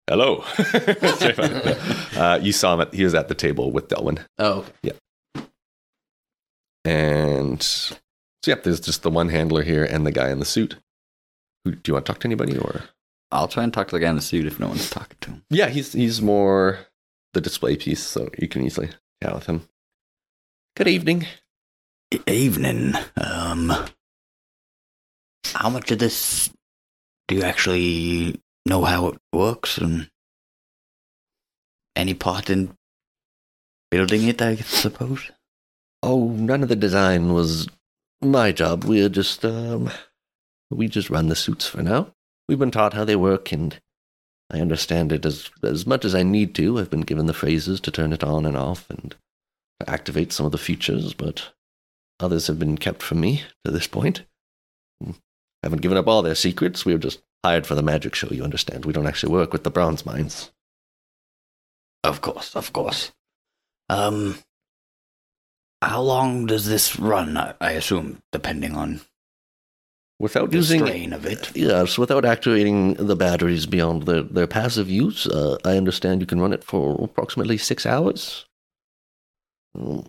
hello. uh, you saw him. At, he was at the table with Delwyn. Oh, okay. And so, yeah, there's just the one handler here and the guy in the suit. Who, do you want to talk to anybody or? I'll try and talk to the guy in the suit if no one's talking to him. Yeah, he's he's more the display piece, so you can easily chat with him. Good evening. Evening. Um, how much of this do you actually know how it works and any part in building it? I suppose. Oh, none of the design was my job. We're just um we just run the suits for now. We've been taught how they work and I understand it as as much as I need to. I've been given the phrases to turn it on and off and to activate some of the features, but others have been kept from me to this point. I Haven't given up all their secrets. We were just hired for the magic show, you understand. We don't actually work with the bronze mines. Of course, of course. Um, how long does this run? I, assume, depending on Without the using strain of it. Yes, without activating the batteries beyond their, their passive use, uh, I understand you can run it for approximately six hours. Mm,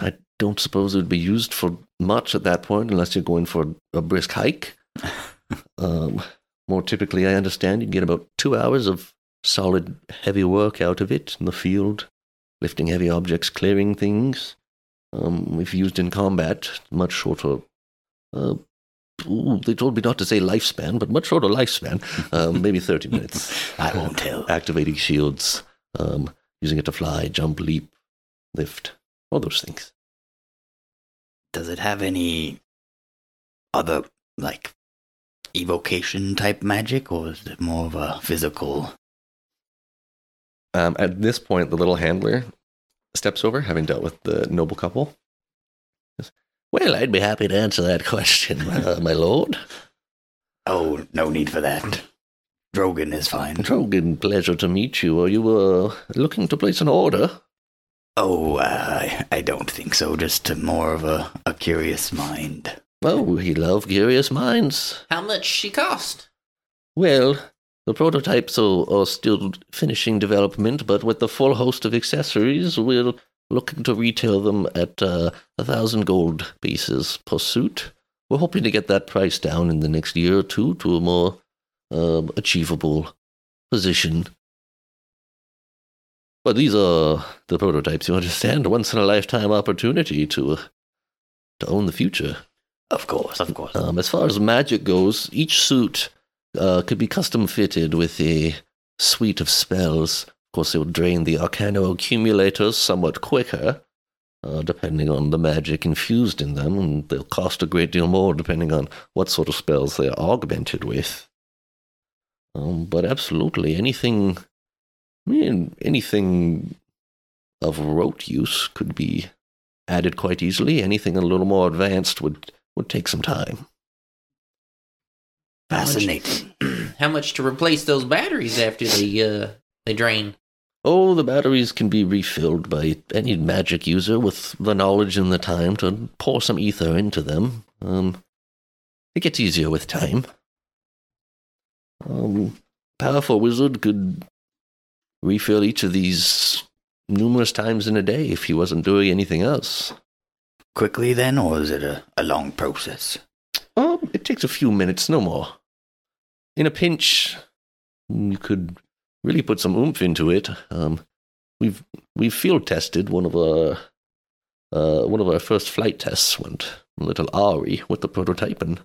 I don't suppose it would be used for much at that point unless you're going for a brisk hike. um, more typically, I understand you get about two hours of solid, heavy work out of it in the field, lifting heavy objects, clearing things. Um, if used in combat, much shorter uh, Ooh, they told me not to say lifespan, but much shorter lifespan. Um, maybe 30 minutes. I won't tell. Activating shields, um, using it to fly, jump, leap, lift, all those things. Does it have any other, like, evocation type magic, or is it more of a physical? Um, at this point, the little handler steps over, having dealt with the noble couple. Says, Well, I'd be happy to answer that question, uh, my lord. Oh, no need for that. Drogan is fine. Drogan, pleasure to meet you. Are you uh, looking to place an order? Oh, uh, I, I don't think so. Just more of a, a curious mind. Oh, we love curious minds. How much she cost? Well, the prototypes are, are still finishing development, but with the full host of accessories, we're looking to retail them at uh, a thousand gold pieces per suit. We're hoping to get that price down in the next year or two to a more um, achievable position. But these are the prototypes, you understand? Once in a lifetime opportunity to uh, to own the future. Of course, of course. Um, as far as magic goes, each suit uh, could be custom fitted with a suite of spells. Of course, it would drain the Arcano accumulators somewhat quicker, uh, depending on the magic infused in them, and they'll cost a great deal more depending on what sort of spells they're augmented with. Um, but absolutely, anything, I mean, anything of rote use could be added quite easily. Anything a little more advanced would would take some time. Fascinating. How much to replace those batteries after they uh they drain? Oh, the batteries can be refilled by any magic user with the knowledge and the time to pour some ether into them. Um, it gets easier with time. Um, powerful wizard could refill each of these numerous times in a day if he wasn't doing anything else. Quickly then, or is it a, a long process? Um, it takes a few minutes, no more. In a pinch, you could really put some oomph into it. Um, we've we've field tested one of our uh, one of our first flight tests went a little awry with the prototype, and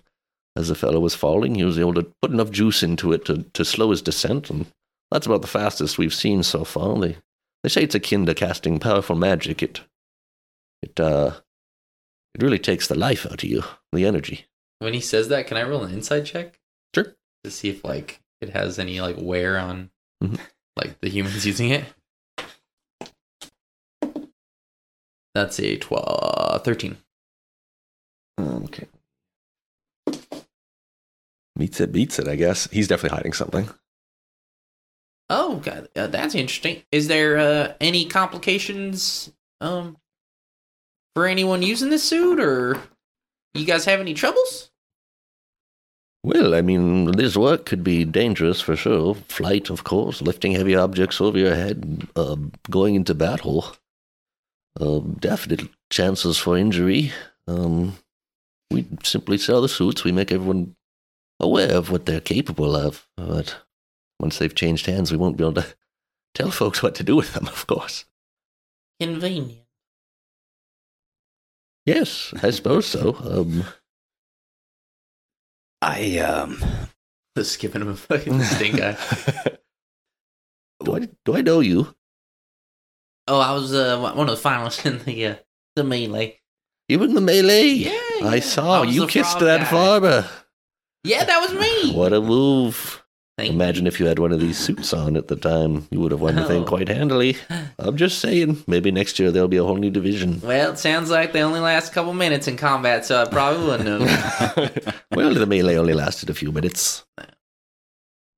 as the fellow was falling, he was able to put enough juice into it to, to slow his descent, and that's about the fastest we've seen so far. They they say it's akin to casting powerful magic. It it uh it really takes the life out of you, the energy. When he says that, can I roll an inside check? Sure. To see if like it has any like wear on Mhm. like the humans using it. That's a 12, 13. Okay. Meets it, beats it, I guess. He's definitely hiding something. Oh, God, uh, that's interesting. Is there uh, any complications um for anyone using this suit, or you guys have any troubles? Well, I mean, this work could be dangerous for sure. Flight, of course, lifting heavy objects over your head, uh, going into battle. Uh, definite chances for injury. Um, we simply sell the suits. We make everyone aware of what they're capable of. But once they've changed hands, we won't be able to tell folks what to do with them, of course. Convenient. Yes, I suppose so. Um, I um Just giving him a fucking stink eye. do I do I know you? Oh, I was uh, one of the finalists in the uh, the melee. You were in the melee. Yeah, I yeah. saw I you kissed that guy. farmer. Yeah, that was me. What a move! Thank Imagine if you had one of these suits on at the time, you would have won the thing Oh. quite handily. I'm just saying, maybe next year there'll be a whole new division. Well, it sounds like they only last a couple minutes in combat, so I probably wouldn't have. well, the melee only lasted a few minutes.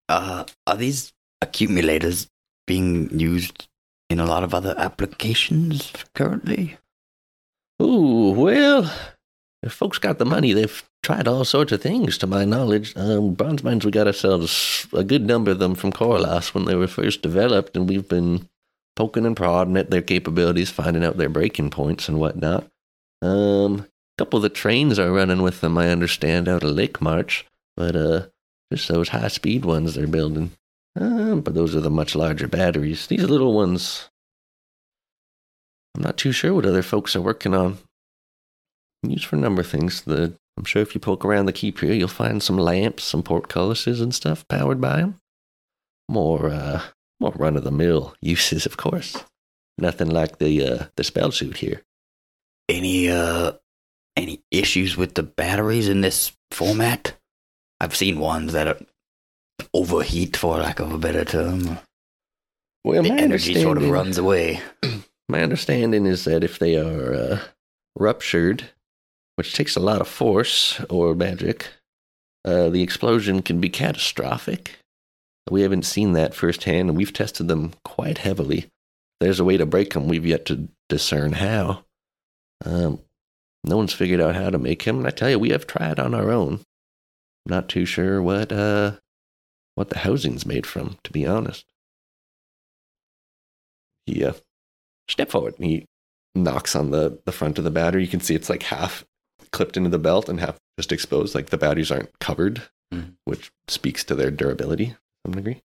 uh are these accumulators being used in a lot of other applications currently? Ooh, well, if folks got the money, they've tried all sorts of things, to my knowledge. Um, bronze mines, we got ourselves a good number of them from Corlas when they were first developed, and we've been poking and prodding at their capabilities, finding out their breaking points and whatnot. Um, a couple of the trains are running with them, I understand, out of Lake March, but uh, just those high speed ones they're building. Um, but those are the much larger batteries. These little ones, I'm not too sure what other folks are working on. Used for a number of things. The I'm sure if you poke around the keep here, you'll find some lamps, some portcullises and stuff powered by them. More, uh, more run of the mill uses, of course. Nothing like the uh, the spell suit here. Any uh any issues with the batteries in this format? I've seen ones that are overheat for lack of a better term. Well, the my energy sort of runs away. My understanding is that if they are uh, ruptured, which takes a lot of force or magic, uh, the explosion can be catastrophic. We haven't seen that firsthand, and we've tested them quite heavily. There's a way to break them. We've yet to discern how. Um, no one's figured out how to make them, and I tell you, we have tried on our own. Not too sure what uh, what the housing's made from, to be honest. He uh, step forward. And he knocks on the, the front of the battery. You can see it's like half clipped into the belt and half just exposed. Like the batteries aren't covered, Mhm. which speaks to their durability to some degree.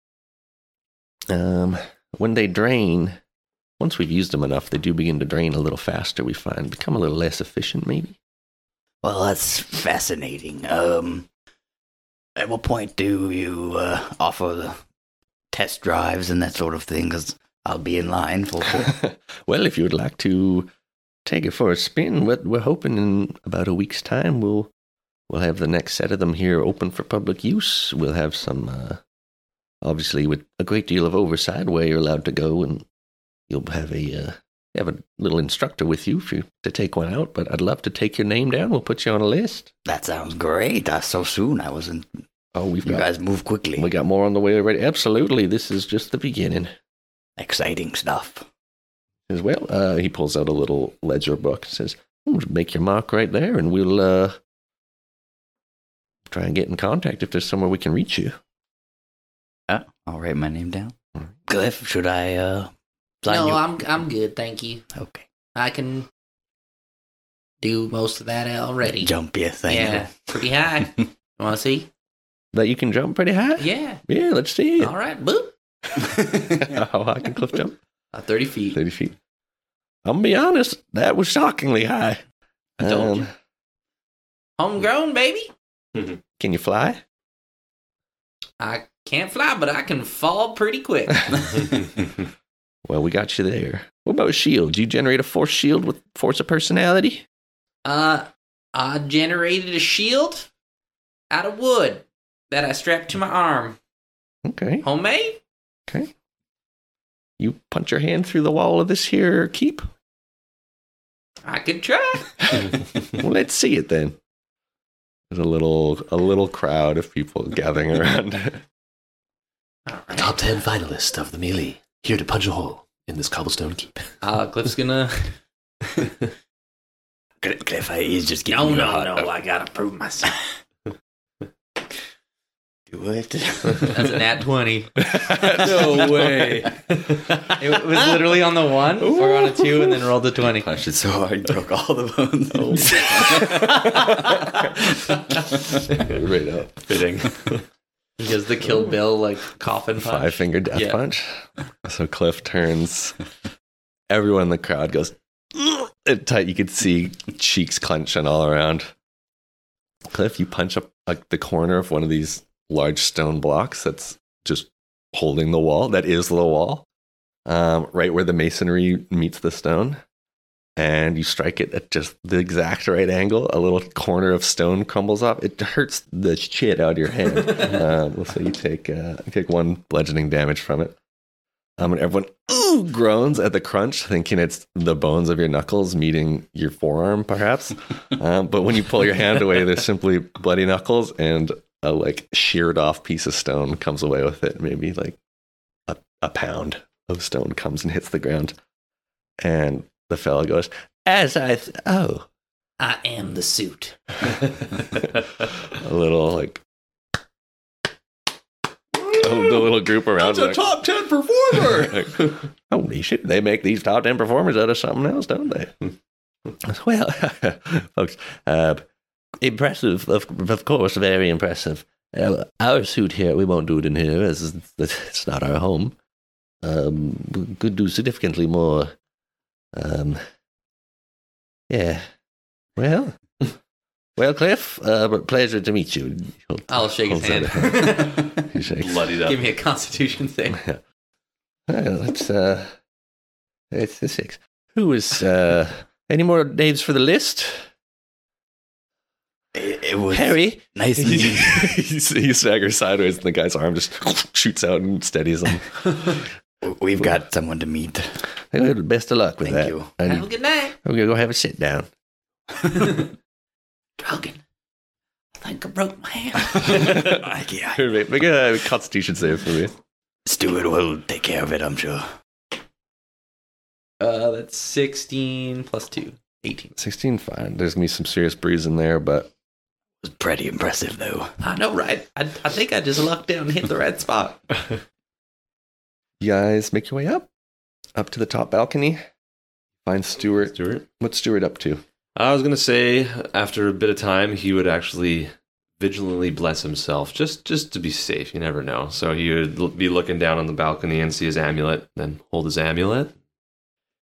Um, when they drain, once we've used them enough, they do begin to drain a little faster. We find become a little less efficient, maybe. Well, that's fascinating. Um, at what point do you uh, offer the test drives and that sort of thing? Because I'll be in line for well, if you would like to take it for a spin, we're, we're hoping in about a week's time we'll we'll have the next set of them here open for public use. We'll have some, uh, obviously, with a great deal of oversight where you're allowed to go, and you'll have a uh, have a little instructor with you you to take one out. But I'd love to take your name down. We'll put you on a list. that sounds great. Uh, so soon. I wasn't. Oh, we've You got guys move quickly. we got more on the way already. Absolutely, this is just the beginning. Exciting stuff. As well. Uh, he pulls out a little ledger book. and Says, "Oh, "Make your mark right there, and we'll uh, try and get in contact if there's somewhere we can reach you." Uh, I'll write my name down. Clyff, should I uh, Sign no, you- I'm I'm good, thank you. Okay. I can do most of that already. Jump, yeah, thank yeah, pretty high. you want to see? That you can jump pretty high? Yeah. Yeah, let's see. All right, boop. How high can Clyff jump? Uh, Thirty feet. 30 feet. I'm gonna be honest, that was shockingly high. I told Um, you. Homegrown, baby. Can you fly? I can't fly, but I can fall pretty quick. Well, we got you there. What about a shield? Do you generate a force shield with force of personality? Uh, I generated a shield out of wood that I strapped to my arm. Okay. Homemade? Okay. You punch your hand through the wall of this here keep? I could try. well, let's see it then. There's a little a little crowd of people gathering around. All right. Top 10 finalist of the melee. Here to punch a hole in this cobblestone keep. Uh, Clyff's gonna. Clyff, I- he's just giving No, you no, hard- no. I gotta prove myself. Do it. That's an at twenty. no way. It was literally on the one or on a two, and then rolled a twenty. Punched it so hard, he broke all the bones. right up. Fitting. He does the Kill Bill like coffin punch. Five finger death Yeah. punch. So Clyff turns. Everyone in the crowd goes "Ugh," tight. You could see cheeks clenching all around. Clyff, you punch up like the corner of one of these large stone blocks that's just holding the wall. That is the wall, um, right where the masonry meets the stone. And you strike it at just the exact right angle. A little corner of stone crumbles off. It hurts the shit out of your hand. um, so you take uh, you take one bludgeoning damage from it. Um, and everyone ooh groans at the crunch, thinking it's the bones of your knuckles meeting your forearm, perhaps. um, but when you pull your hand away, there's simply bloody knuckles and a like sheared off piece of stone comes away with it. Maybe like a, a pound of stone comes and hits the ground, and the fellow goes, "As I th- oh." I am the suit. a little like oh, the little group around. That's a like, top 10 performer! Holy shit! They make these top ten performers out of something else, don't they? well, folks, uh, impressive, of, of course, very impressive. Uh, our suit here, we won't do it in here, as it's, it's not our home. Um, we could do significantly more. Um, yeah. Well, well, Clyff, uh, pleasure to meet you. I'll shake his Holds hand. He shakes. Bloodied up. Give me a Constitution thing. Well, it's uh, it's the six. Who is uh? Any more names for the list? It, it was Harry. nice. he, and- he staggers sideways, and the guy's arm just shoots out and steadies him. We've got someone to meet. Well, best of luck with Thank that. you. And Have a good night. We're gonna go have a sit down. Drogan. I think I broke my hand. yeah. Make make a Constitution save for me. Stuart will take care of it, I'm sure. Uh, that's 16 plus 2. 18. Sixteen, fine. There's gonna be some serious bruising there, but It was pretty impressive, though. I know, right? I, I think I just lucked down and hit the right spot. you guys make your way up, up to the top balcony. Find Stewart. Stewart? What's Stewart up to? I was gonna say after a bit of time, he would actually vigilantly bless himself, just just to be safe. You never know. So he would l- be looking down on the balcony and see his amulet, then hold his amulet.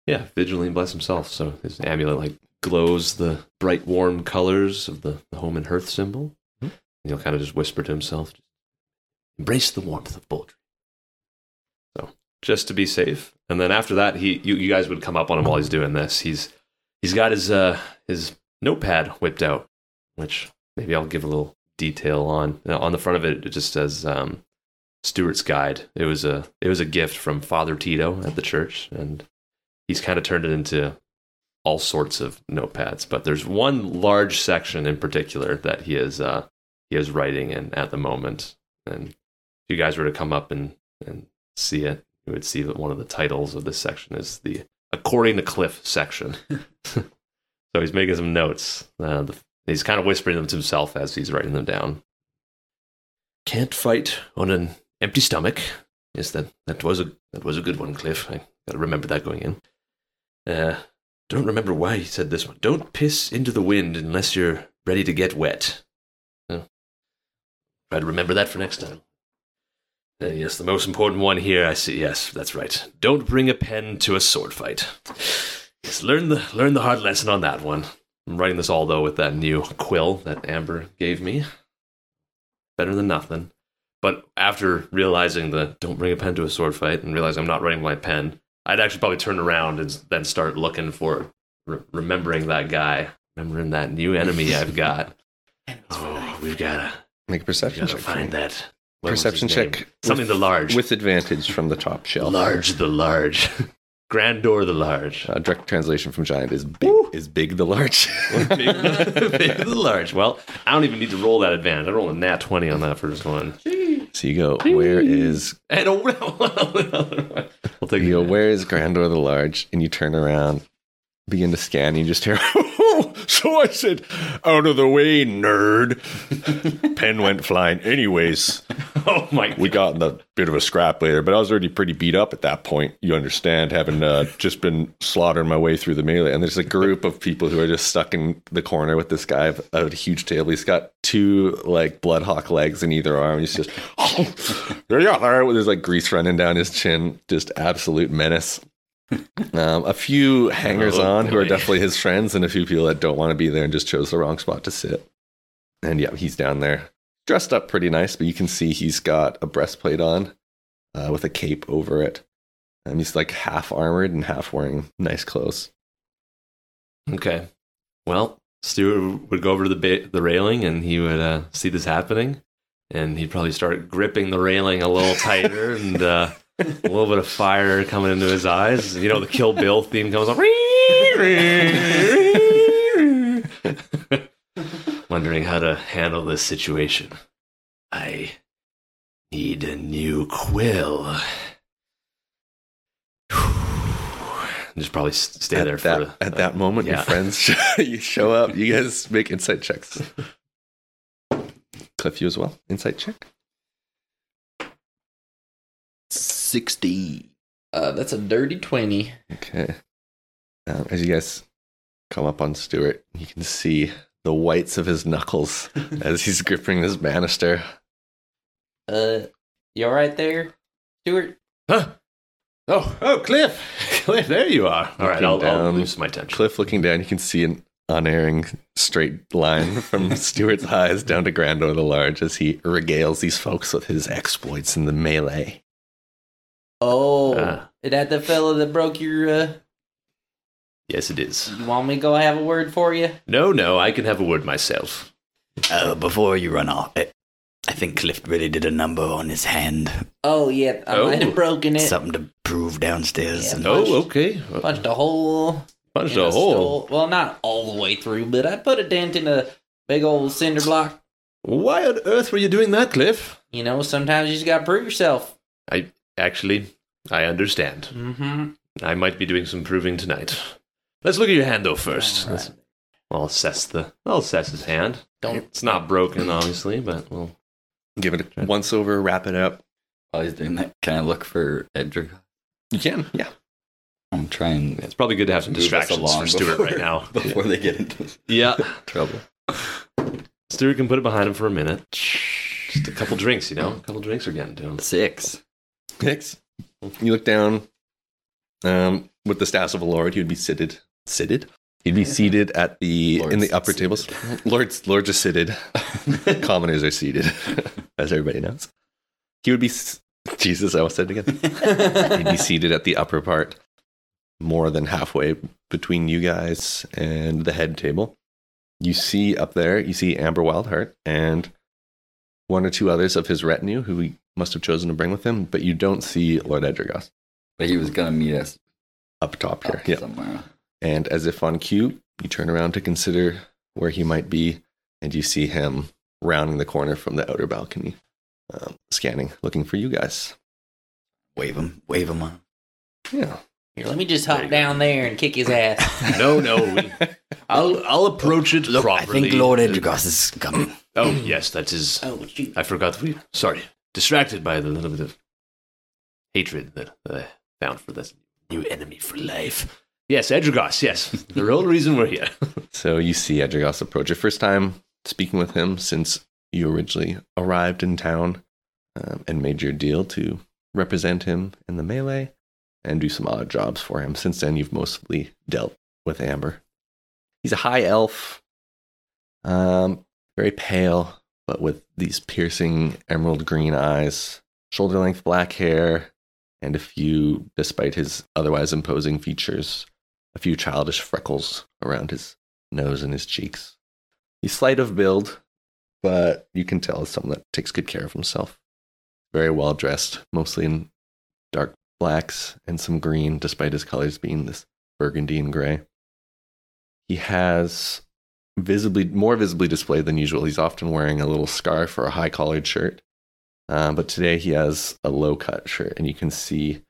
Yeah, vigilantly bless himself. So his amulet like glows the bright, warm colors of the, the home and hearth symbol. And he'll kind of just whisper to himself, "Embrace the warmth of poultry." So just to be safe, and then after that, he you, you guys would come up on him while he's doing this. He's he's got his uh his notepad whipped out, which maybe I'll give a little detail on. Now, on the front of it, it just says um, Stewart's Guide. It was a it was a gift from Father Tito at the church, and he's kind of turned it into all sorts of notepads. But there's one large section in particular that he is uh, he is writing in at the moment, and if you guys were to come up and and see it, you would see that one of the titles of this section is the According to Clyff section. so he's making some notes. Uh, the, he's kind of whispering them to himself as he's writing them down. Can't fight on an empty stomach. Yes, that, that was a that was a good one, Clyff. I Gotta remember that going in. Uh, don't remember why he said this one. Don't piss into the wind unless you're ready to get wet. Try to remember that for next time. Uh, yes, the most important one here. I see. Yes, that's right. Don't bring a pen to a sword fight. Yes, learn the learn the hard lesson on that one. I'm writing this all though with that new quill that Amber gave me. Better than nothing. But after realizing the don't bring a pen to a sword fight and realize I'm not writing my pen, I'd actually probably turn around and then start looking for re- remembering that guy, remembering that new enemy I've got. Oh, we've gotta, Make a perception gotta check. find that. Perception check Something the large. with advantage from the top shelf. large the large. Grandor the large. A direct translation from giant is big. Is big the large? big, big the large. Well, I don't even need to roll that advantage. I roll a nat 20 on that first one. so you go. Where is And a We'll take you go? Where is Grandor the large? And you turn around, begin to scan. And you just hear. so I said, "Out of the way, nerd." Pen went flying. Anyways, Oh my God. we got in a bit of a scrap later, but I was already pretty beat up at that point. You understand, having uh, just been slaughtering my way through the melee, and there's a group of people who are just stuck in the corner with this guy at a huge table. He's got two like bloodhawk legs in either arm. He's just Oh yeah, all right. There's like grease running down his chin. Just absolute menace. Um, a few hangers on who are definitely his friends, and a few people that don't want to be there and just chose the wrong spot to sit. And yeah, he's down there dressed up pretty nice, but you can see he's got a breastplate on uh, with a cape over it. And he's like half armored and half wearing nice clothes. Okay. Well, Stewart would go over to the ba- the railing and he would uh, see this happening, and he'd probably start gripping the railing a little tighter and uh, a little bit of fire coming into his eyes. You know, the Kill Bill theme comes on. Wondering how to handle this situation. I need a new quill. Just probably stay at there that, for at uh, that moment, your friends you show up. You guys make insight checks. Clyff, you as well. Insight check. 60. Uh, that's a dirty 20. Okay. Um, as you guys come up on Stewart, you can see the whites of his knuckles as he's gripping this banister. Uh, you all right there, Stewart? Huh? Oh, oh, Clyff, Clyff, there you are. All right, Looking I'll, I'll lose my tension. Clyff looking down, you can see an unerring straight line from Stewart's eyes down to Grandor the Large as he regales these folks with his exploits in the melee. Oh, Ah. is that the fella that broke your, uh, Yes, it is. you want me to go have a word for you? No, no, I can have a word myself. Uh, before you run off, I, I think Clyff really did a number on his hand. Oh, yeah, I Oh. might have broken it. Something to prove downstairs. Yeah. and- Oh, okay. Punched a hole. Punched in a hole. stove. Well, not all the way through, but I put a dent in a big old cinder block. Why on earth were you doing that, Clyff? You know, sometimes you just gotta prove yourself. Actually, I understand. Mm-hmm. I might be doing some proving tonight. Let's look at your hand though first. Let's- I'll assess the. I'll assess his hand. Don't. It's not broken, obviously, but we'll. Give it a once over, wrap it up. While he's doing that, can I look for Edric? You can, yeah. I'm trying It's probably good to have some distractions for Stewart before- right now. before they get into Yeah, trouble. Stewart can put it behind him for a minute. Just a couple drinks, you know. A couple drinks are getting to him. Six. Hicks. You look down. Um, with the staffs of a lord, he would be seated. Seated? He'd be seated at the in the upper seated. tables. Lords, lords are seated. Commoners are seated, as everybody knows. He would be. Jesus, I almost said it again. He'd be seated at the upper part, more than halfway between you guys and the head table. You see up there, you see Amber Wildheart and one or two others of his retinue who he must have chosen to bring with him, but you don't see Lord Ejergoss But he was gonna meet us up top here. up Yeah. somewhere. And as if on cue, you turn around to consider where he might be, and you see him rounding the corner from the outer balcony, um, scanning, looking for you guys. Wave him. Wave him on. Yeah. Here, let me just hop you down there and kick his ass. No, no. I'll I'll approach it Look, properly. I think Lord Ejergoss is coming. Oh yes, that is. His Oh, shoot. I forgot. We sorry, distracted by the little bit of hatred that, that I found for this New enemy for life. Yes, Ejergoss, yes. The whole reason we're here. So you see Ejergoss approach. Your first time speaking with him since you originally arrived in town um, and made your deal to represent him in the melee and do some odd jobs for him. Since then, you've mostly dealt with Amber. He's a high elf, um, very pale, but with these piercing emerald green eyes, shoulder length black hair, and a few, despite his otherwise imposing features, a few childish freckles around his nose and his cheeks. He's slight of build, but you can tell as someone that takes good care of himself. Very well dressed, mostly in dark blacks and some green, despite his colors being this burgundy and gray. He has visibly more visibly displayed than usual. He's often wearing a little scarf or a high collared shirt, um, but today he has a low cut shirt, and you can see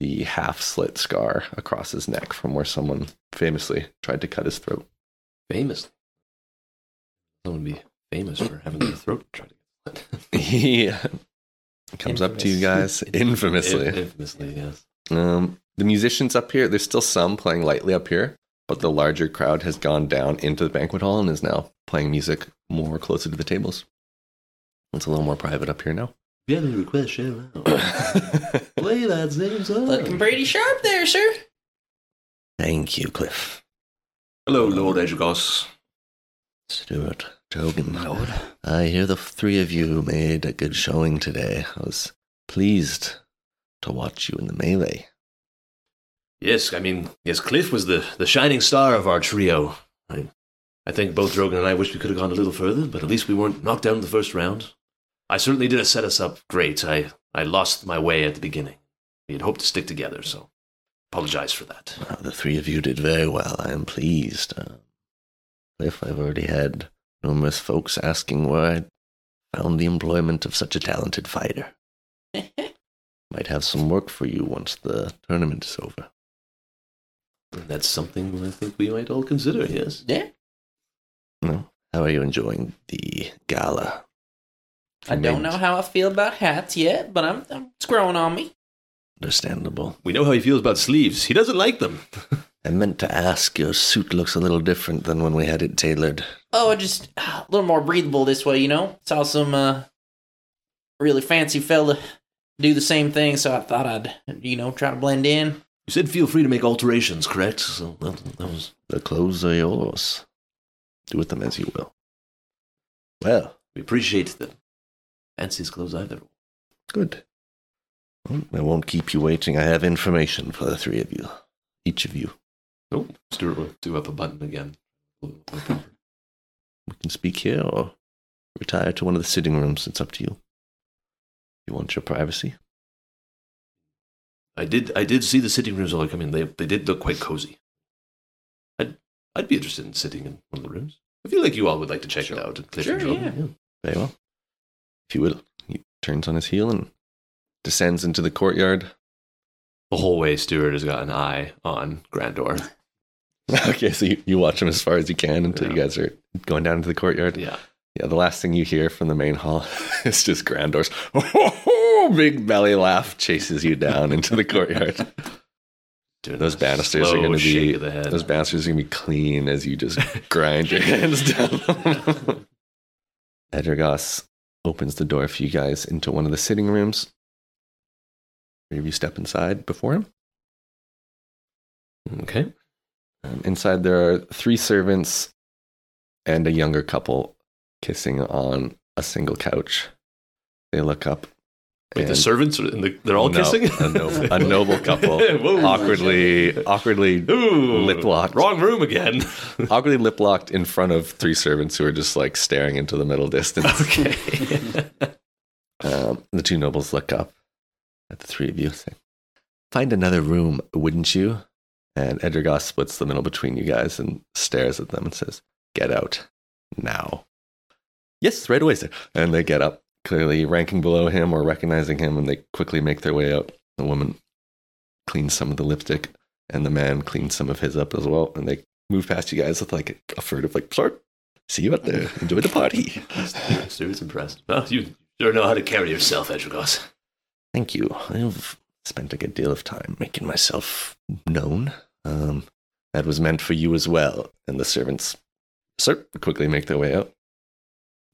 the half slit scar across his neck from where someone famously tried to cut his throat. Famous. Someone would be famous for having their throat tried to get he comes up to you guys infamously. Infamously, yes. Um, the musicians up here, there's still some playing lightly up here, but the larger crowd has gone down into the banquet hall and is now playing music more closer to the tables. It's a little more private up here now. If you have any requests, share them out. Play that same song. Looking pretty sharp there, sir. Thank you, Clyff. Hello, Lord Ejergoss. Stewart, Drogan. Lord. I hear the three of you made a good showing today. I was pleased to watch you in the melee. Yes, I mean, yes, Clyff was the, the shining star of our trio. I, I think both Drogan and I wish we could have gone a little further, but at least we weren't knocked down in the first round. I certainly didn't set us up great. I, I lost my way at the beginning. We had hoped to stick together, so apologize for that. Uh, the three of you did very well. I am pleased. Uh, Clyff, I've already had numerous folks asking where I found the employment of such a talented fighter. Might have some work for you once the tournament is over. And that's something I think we might all consider, yes. Yeah. No? How are you enjoying the gala? I don't know how I feel about hats yet, but I'm, I'm it's growing on me. Understandable. We know how he feels about sleeves. He doesn't like them. I meant to ask, your suit looks a little different than when we had it tailored. Oh, just uh, a little more breathable this way, you know. Saw some uh, really fancy fella do the same thing, so I thought I'd, you know, try to blend in. You said feel free to make alterations, correct? So that, that was The clothes are yours. Do with them as you will. Well, we appreciate the fanciest clothes I've ever worn. good. Well, I won't keep you waiting. I have information for the three of you. Each of you. Oh, Stewart will do up a button again. We can speak here or retire to one of the sitting rooms. It's up to you. You want your privacy? I did. I did see the sitting rooms all come in. They they did look quite cozy. I'd I'd be interested in sitting in one of the rooms. I feel like you all would like to check it out. Clyff and Sure, Drogan, Very well. If you will. He turns on his heel and descends into the courtyard. The whole way, Stewart has got an eye on Grandor. okay, so you, you watch him as far as you can until you guys are going down into the courtyard. Yeah. Yeah, the last thing you hear from the main hall is just Grandor's oh, big belly laugh chases you down into the courtyard. Those banisters are going to be those banisters are going to be clean as you just grind your hands down. them. Ejergoss opens the door for you guys into one of the sitting rooms. Three of you step inside before him. Okay. Um, inside, there are three servants and a younger couple kissing on a single couch. They look up. Wait, the servants are in the, they're all No, kissing. a noble- a noble couple. Awkwardly, awkwardly, Ooh, lip locked. Wrong room again. awkwardly lip locked in front of three servants who are just like staring into the middle distance. okay. Um, the two nobles look up at the three of you, say, "Find another room, wouldn't you?" And Ejergoss splits the middle between you guys and stares at them and says, "Get out now." Yes, right away, sir. And they get up, clearly ranking below him or recognizing him, and they quickly make their way out. The woman cleans some of the lipstick, and the man cleans some of his up as well. And they move past you guys with like a furtive, like, "Sorry, see you out there. Enjoy the party." Stewart's impressed. Well, you sure know how to carry yourself, Ejergoss. Thank you. I've spent a good deal of time making myself known. Um, that was meant for you as well. And the servants sir, quickly make their way out.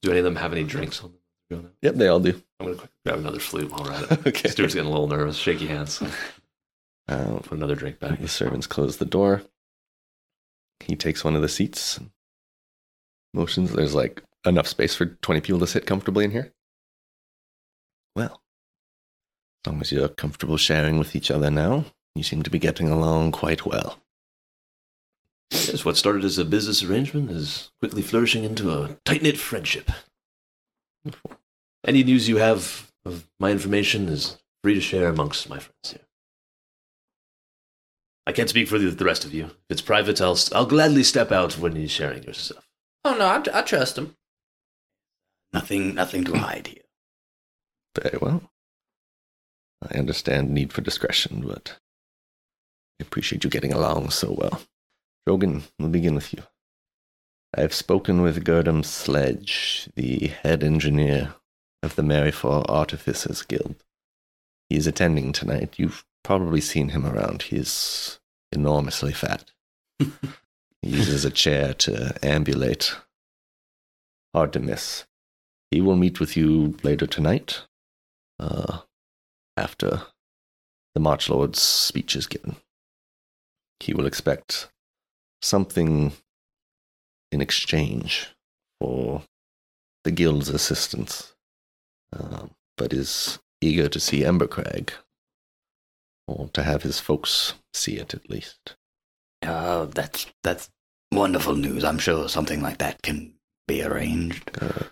Do any of them have any drinks on them? Yep, they all do. I'm gonna grab another flute while we're at it. Okay. Stewart's getting a little nervous. Shaky hands. Uh, Put another drink back. the servants close the door. He takes one of the seats. Motions. There's like enough space for 20 people to sit comfortably in here. Well, as long as you're comfortable sharing with each other now, you seem to be getting along quite well. Yes, what started as a business arrangement is quickly flourishing into a tight knit friendship. Any news you have of my information is free to share amongst my friends here. I can't speak for the, the rest of you. If it's private, I'll, I'll gladly step out when you're sharing your stuff. Oh no, I, I trust him. Nothing, nothing to hide here. Very well. I understand need for discretion, but I appreciate you getting along so well. Drogan, we'll begin with you. I have spoken with Gerdam Sledge, the head engineer of the Maryfall Artificers Guild. He is attending tonight. You've probably seen him around. He's enormously fat. he uses a chair to ambulate. Hard to miss. He will meet with you later tonight, uh, after the March Lord's speech is given. He will expect something in exchange for the guild's assistance, uh, but is eager to see Embercrag, or to have his folks see it at least. Uh, that's that's wonderful news. I'm sure something like that can be arranged. Good.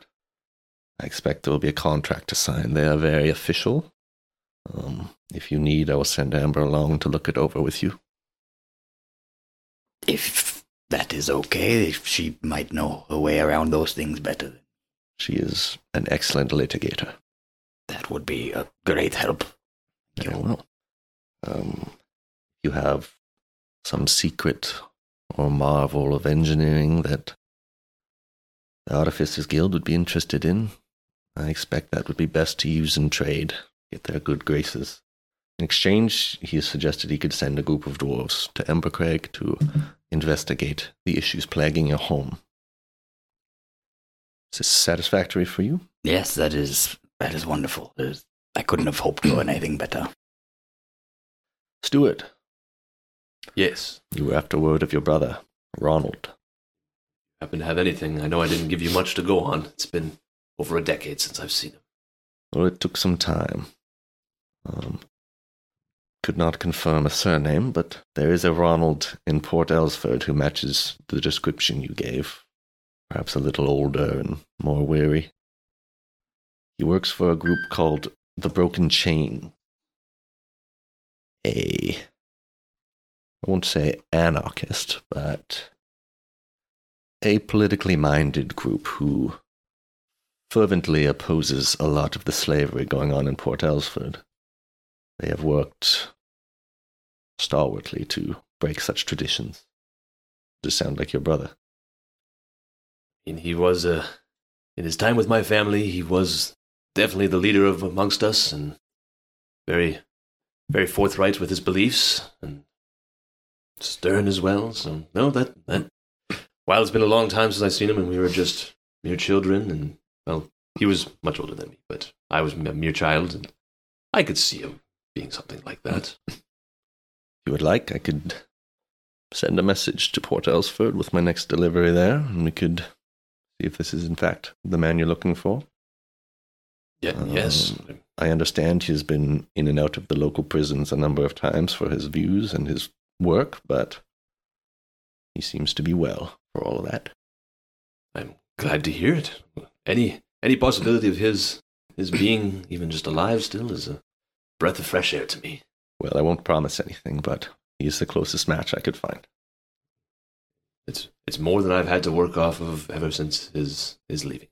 I expect there will be a contract to sign. They are very official. Um, if you need, I will send Amber along to look it over with you. If that is okay, if she might know her way around those things better, She is an excellent litigator. that would be a great help. Very well. Um, you have some secret or marvel of engineering that the Artificers Guild would be interested in. I expect that would be best to use in trade, get their good graces. In exchange, he suggested he could send a group of dwarves to Embercrag to investigate the issues plaguing your home. Is this satisfactory for you? Yes, that is that is wonderful. There's, I couldn't have hoped for anything better. Stewart, Yes. you were after word of your brother, Ronald. Happen to have anything? I know I didn't give you much to go on. It's been over a decade since I've seen him. Well, it took some time. Um, could not confirm a surname, but there is a Ronald in Port Elsford who matches the description you gave. Perhaps a little older and more weary. He works for a group called the Broken Chain. A, I won't say anarchist, but a politically minded group who fervently opposes a lot of the slavery going on in Port Elsford. They have worked stalwartly to break such traditions. To sound like your brother? And he was, uh, in his time with my family, he was definitely the leader of amongst us and very, very forthright with his beliefs and stern as well. So, no, that, that, while it's been a long time since I've seen him and we were just mere children and, well, he was much older than me, but I was a mere child and I could see him being something like that. If you would like, I could send a message to Port Elsford with my next delivery there, and we could see if this is in fact the man you're looking for. Yeah, yes. Um, I understand he's been in and out of the local prisons a number of times for his views and his work, but he seems to be well for all of that. I'm glad to hear it. Any any possibility of his his being even just alive still is a breath of fresh air to me. Well, I won't promise anything, but he's the closest match I could find. It's it's more than I've had to work off of ever since his his leaving.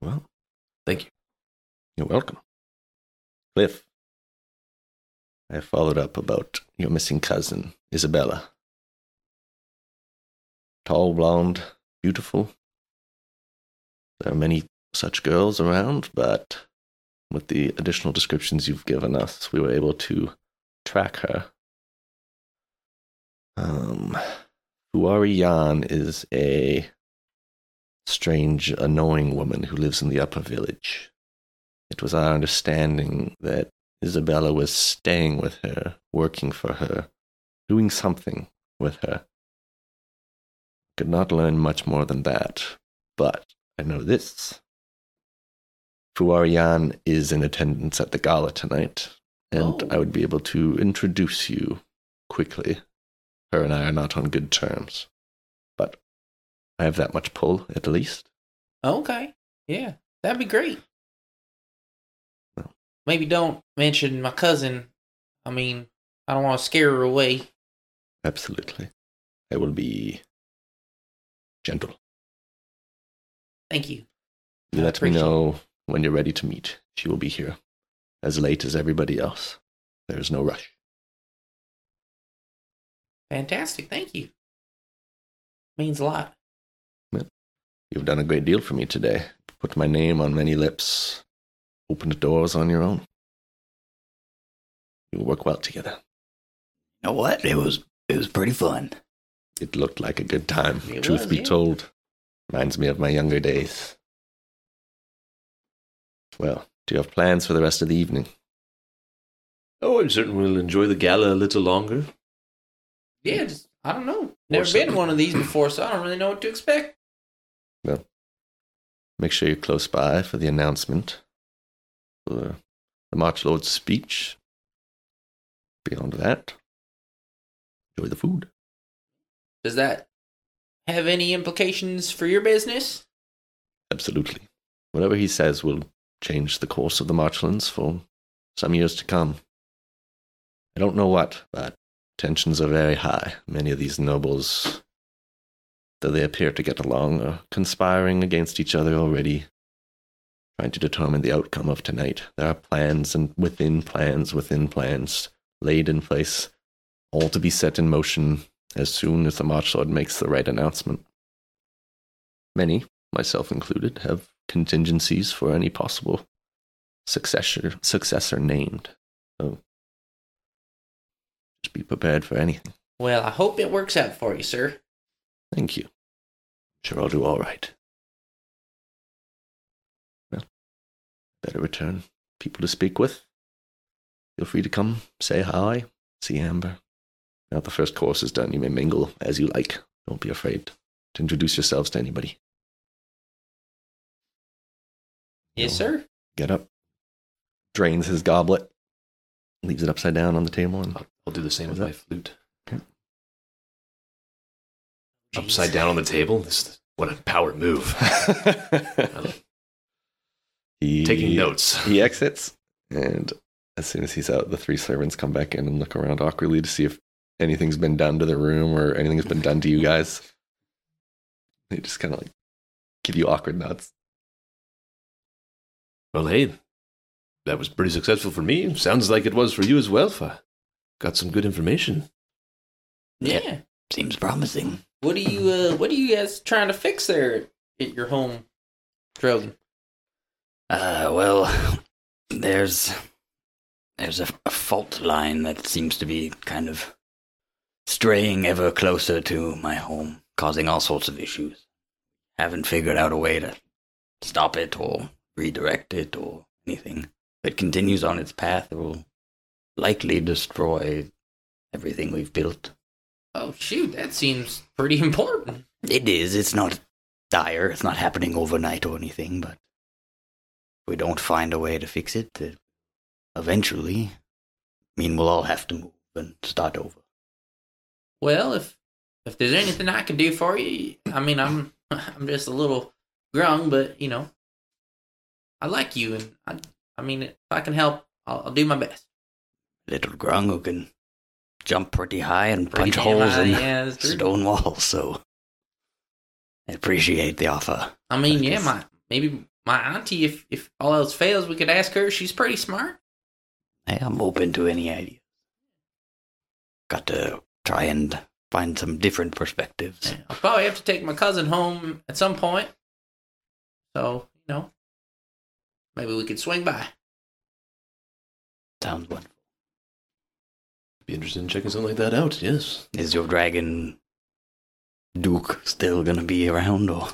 Well, Thank you. You're welcome. Clyff, I have followed up about your missing cousin, Isabella. Tall, blonde, beautiful. There are many such girls around, but with the additional descriptions you've given us, we were able to track her. Um, Fuari Yan is a strange, annoying woman who lives in the upper village. It was our understanding that Isabella was staying with her, working for her, doing something with her. Could not learn much more than that, but I know this. Fuarian is in attendance at the gala tonight, and Oh. I would be able to introduce you quickly. Her and I are not on good terms, but I have that much pull, at least. Okay. Yeah, that'd be great. Well. Maybe don't mention my cousin. I mean, I don't want to scare her away. Absolutely. I will be gentle. Thank you. You I let me know when you're ready to meet. She will be here as late as everybody else. There is no rush. Fantastic. Thank you. Means a lot. You've done a great deal for me today. Put my name on many lips. Opened doors on your own. You'll work well together. You know what? It was it was pretty fun. It looked like a good time. It Truth was, be yeah. told, reminds me of my younger days. Well, do you have plans for the rest of the evening? Oh, I'm certain we'll enjoy the gala a little longer. Yeah, just, I don't know. Never Or been something. one of these before, so I don't really know what to expect. Well, make sure you're close by for the announcement, for the, the March Lord's speech. Beyond that, enjoy the food. Does that have any implications for your business? Absolutely. Whatever he says will change the course of the Marchlands for some years to come. I don't know what, but tensions are very high. Many of these nobles, though they appear to get along, are conspiring against each other already, trying to determine the outcome of tonight. There are plans and within plans within plans laid in place, all to be set in motion as soon as the March Lord makes the right announcement. Many, myself included, have contingencies for any possible successor successor named. So just be prepared for anything. Well, I hope it works out for you, sir. Thank you. Sure I'll do all right. Well, better return. People to speak with. Feel free to come, say hi, see Amber. Now the first course is done, you may mingle as you like. Don't be afraid to introduce yourselves to anybody. Yes, sir. get up, drains his goblet, leaves it upside down on the table, and I'll, I'll do the same with my flute. Okay. Upside down on the table. This, what a power move. he, Taking notes. He exits, and as soon as he's out, the three servants come back in and look around awkwardly to see if anything's been done to the room or anything's been done to you guys. They just kind of like give you awkward nods. Well, hey, that was pretty successful for me. Sounds like it was for you as well. Fa. Got some good information. Yeah. Seems promising. What are you uh what are you guys trying to fix there at your home, Drogan? Uh, well, there's there's a, a fault line that seems to be kind of straying ever closer to my home, causing all sorts of issues. Haven't figured out a way to stop it or redirect it or anything. If it continues on its path, it will likely destroy everything we've built. Oh shoot, that seems pretty important. It is. It's not dire. It's not happening overnight or anything, but if we don't find a way to fix it, it eventually, I mean, we'll all have to move and start over. Well, if if there's anything I can do for you, I mean I'm I'm just a little grung, but you know, I like you, and I I mean if I can help, I'll, I'll do my best. Little grung who can jump pretty high and Pretty punch holes high, in yeah, stone walls, so I appreciate the offer. I mean, yeah, my maybe my auntie, if if all else fails, we could ask her. She's pretty smart. Hey, I'm open to any ideas. Got to try and find some different perspectives. I'll probably have to take my cousin home at some point. So you know, maybe we could swing by. sounds wonderful. Be interested in checking something like that out. Yes. Is your dragon Duke still gonna be around, or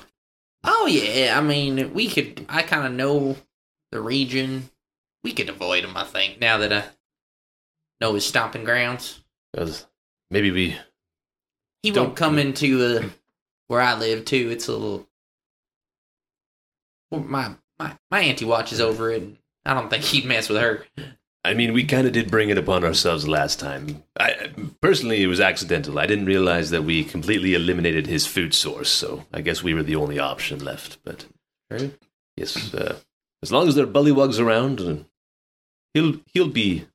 Oh yeah, I mean, we could. I kind of know the region. We could avoid him, I think. Now that I know his stomping grounds, As maybe we. he Don't- won't come into uh, where I live too. It's a little. Well, my my my auntie watches over it. And I don't think he'd mess with her. I mean, we kind of did bring it upon ourselves last time. I personally, it was accidental. I didn't realize that we completely eliminated his food source, so I guess we were the only option left. But yes, uh, as long as there are bullywugs around, uh, he'll he'll be.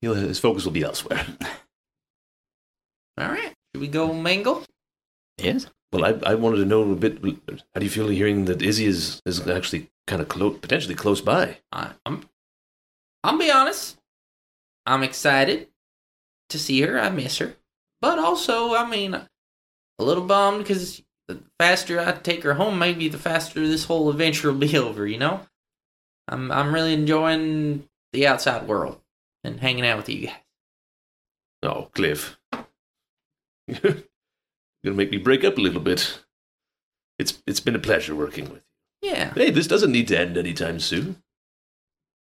He'll, his focus will be elsewhere. All right, should we go mingle? yes? Well, I, I wanted to know a bit. How do you feel hearing that Izzy is is actually kind of close, potentially close by? I, I'm. I'll be honest. I'm excited to see her. I miss her, but also, I mean, a little bummed because the faster I take her home, maybe the faster this whole adventure will be over. You know, I'm I'm really enjoying the outside world and hanging out with you guys. Oh, Clyff, you're gonna make me break up a little bit. It's it's been a pleasure working with you. Yeah, Hey, this doesn't need to end anytime soon.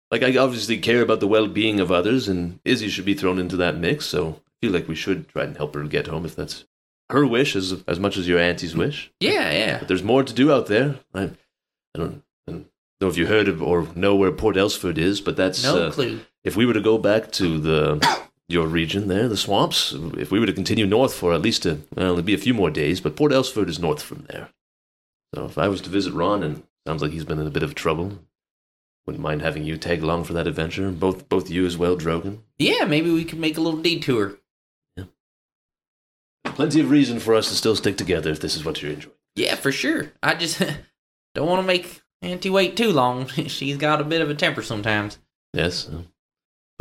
Like, I obviously care about the well being of others, and Izzy should be thrown into that mix, so I feel like we should try and help her get home if that's her wish as, as much as your auntie's wish. yeah, yeah. But there's more to do out there. I, I, don't, I don't know if you heard of or know where Port Elsford is, but that's. No uh, clue. if we were to go back to the your region there, the swamps, if we were to continue north for at least a well, it'd be a few more days, but Port Elsford is north from there. So if I was to visit Ron, and sounds like he's been in a bit of trouble, wouldn't mind having you tag along for that adventure. Both both you as well, Drogan. Yeah, maybe we could make a little detour. Yeah. Plenty of reason for us to still stick together if this is what you're enjoying. Yeah, for sure. I just don't want to make Auntie wait too long. She's got a bit of a temper sometimes. Yes, uh,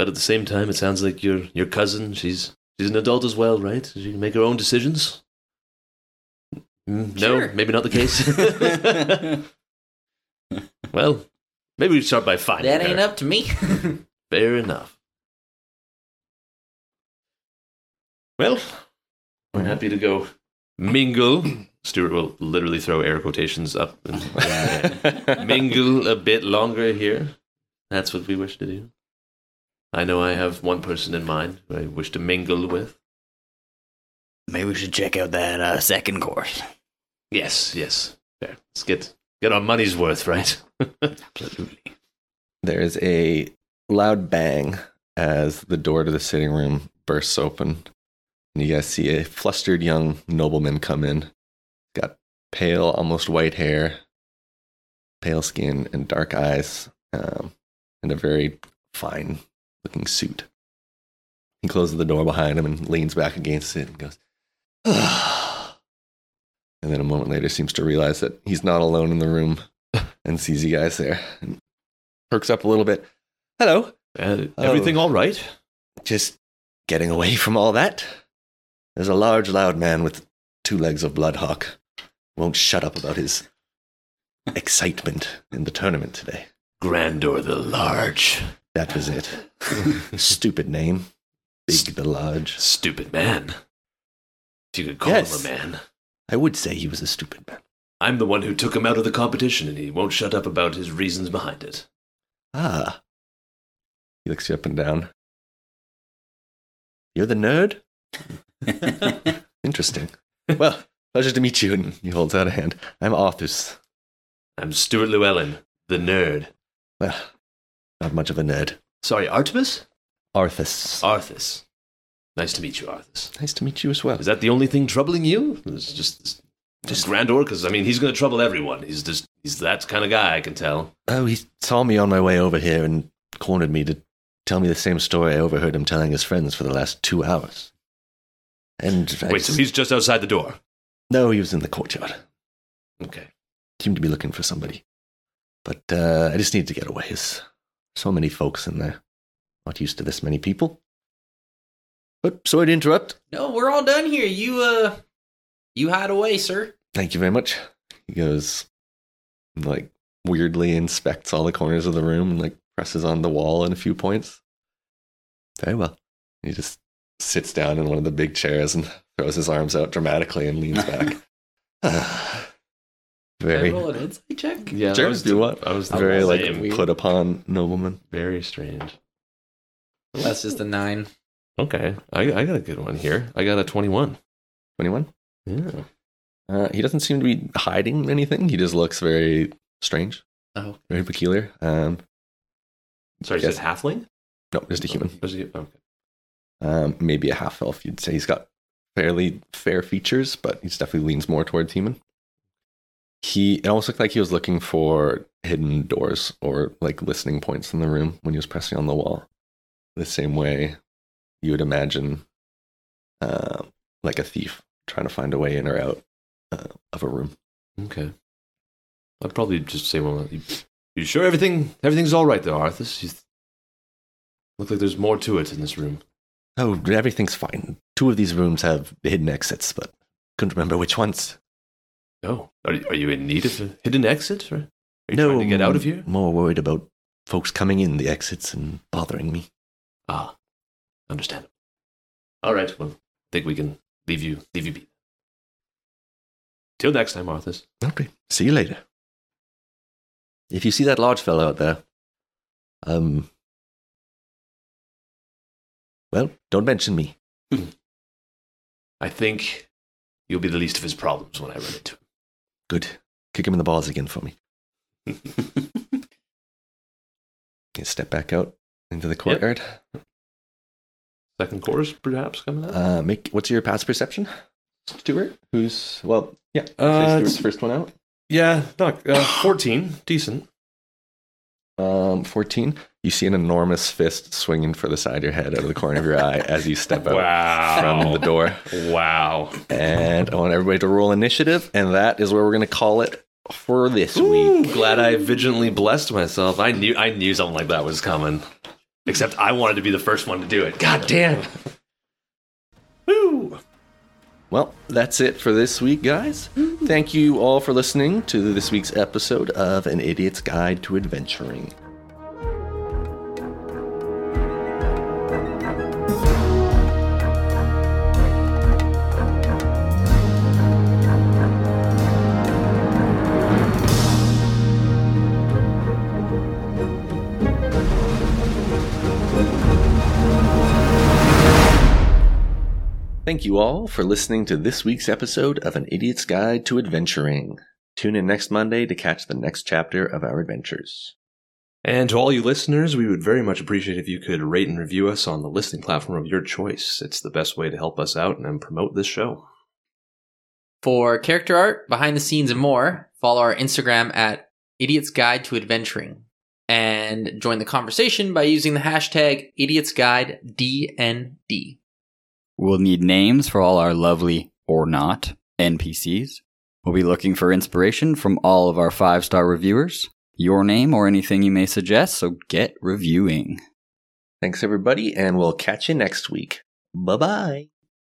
but at the same time, it sounds like your your cousin. She's she's an adult as well, right? She can make her own decisions. Mm, Sure. No, maybe not the case. well, maybe we start by finding that ain't her. up to me. Fair enough. Well, we're happy to go mingle. Stewart will literally throw air quotations up and, and, mingle a bit longer here. That's what we wish to do. I know I have one person in mind who I wish to mingle with. Maybe we should check out that uh, second course. Yes, yes. Fair. Let's get get our money's worth, right? Absolutely. There's a loud bang as the door to the sitting room bursts open. And you guys see a flustered young nobleman come in. Got pale, almost white hair, pale skin, and dark eyes, um, and a very fine looking suit. He closes the door behind him and leans back against it and goes, and then a moment later seems to realize that he's not alone in the room and sees you guys there and perks up a little bit. Hello. Uh, Oh. Everything all right? Just getting away from all that. There's a large, loud man with two legs of Bloodhawk. Won't shut up about his excitement in the tournament today. Grandor the Large. That was it. Stupid name. Big the Large. Stupid man. If you could call Yes. him a man. I would say he was a stupid man. I'm the one who took him out of the competition, and he won't shut up about his reasons behind it. Ah. He looks you up and down. You're the nerd? Interesting. well, pleasure to meet you. And he holds out a hand. I'm Arthus. I'm Stewart Llewellyn, the nerd. Well, not much of a nerd. Sorry, Artemis? Arthus. Arthas. Nice to meet you, Arthas. Nice to meet you as well. Is that the only thing troubling you? It's just, just Grandor? Because, I mean, he's going to trouble everyone. He's just, he's that kind of guy, I can tell. Oh, he saw me on my way over here and cornered me to tell me the same story I overheard him telling his friends for the last two hours. And Wait, so he's just outside the door? no, he was in the courtyard. Okay. Seemed to be looking for somebody. But uh, I just needed to get away. There's so many folks in there. Not used to this many people. But sorry to interrupt. no, we're all done here. You uh, you hide away, sir. Thank you very much. He goes, like, weirdly inspects all the corners of the room and, like, presses on the wall in a few points. Very well. He just sits down in one of the big chairs and throws his arms out dramatically and leans back. very, Roll an insight check. Yeah, Sure, I was do what? I was very like same. put upon nobleman. very strange. That's just a nine. Okay, I, I got a good one here. I got a twenty-one. 21. Yeah. Uh, he doesn't seem to be hiding anything. He just looks very strange, Oh, very peculiar. Um, Sorry, Yes. is it halfling? no, just a human. Was he- okay. Um, maybe a half elf. You'd say he's got fairly fair features, but he's definitely leans more towards human. He it almost looked like he was looking for hidden doors or like listening points in the room when he was pressing on the wall. The same way you would imagine, uh, like a thief trying to find a way in or out uh, of a room. Okay. I'd probably just say, well, you, you sure everything everything's all right there, Arthas? You th- look like there's more to it in this room. Oh, everything's fine. Two of these rooms have hidden exits, but couldn't remember which ones. Oh, are, you- are you in need of a hidden exit? Or are you trying to get out of here? More worried about folks coming in the exits and bothering me. Ah, understand. All right. Well, I think we can leave you leave you be. Till next time, Arthas. Okay. See you later. If you see that large fellow out there, um, well, don't mention me. I think you'll be the least of his problems when I run into Good. Kick him in the balls again for me. him. You step back out into the courtyard. Second course, perhaps coming up. Uh, make what's your past perception, Stewart? Who's well, yeah. Uh, Stewart's it's- first one out. yeah, not uh, fourteen, decent. Um, 14. You see an enormous fist swinging for the side of your head out of the corner of your eye as you step out from the door. Wow. And I want everybody to roll initiative, and that is where we're going to call it for this Ooh, week. glad I vigilantly blessed myself. I knew I knew something like that was coming. Except I wanted to be the first one to do it. God damn. Woo. Well, that's it for this week, guys. Thank you all for listening to this week's episode of An Idiot's Guide to Adventuring. Thank you all for listening to this week's episode of An Idiot's Guide to Adventuring. Tune in next Monday to catch the next chapter of our adventures. And to all you listeners, we would very much appreciate if you could rate and review us on the listening platform of your choice. It's the best way to help us out and promote this show. For character art, behind the scenes, and more, follow our Instagram at Idiot's Guide to Adventuring. And join the conversation by using the hashtag Idiot's Guide DND. We'll need names for all our lovely or not NPCs. We'll be looking for inspiration from all of our five star reviewers, your name or anything you may suggest, so get reviewing. Thanks, everybody, and we'll catch you next week. Bye bye.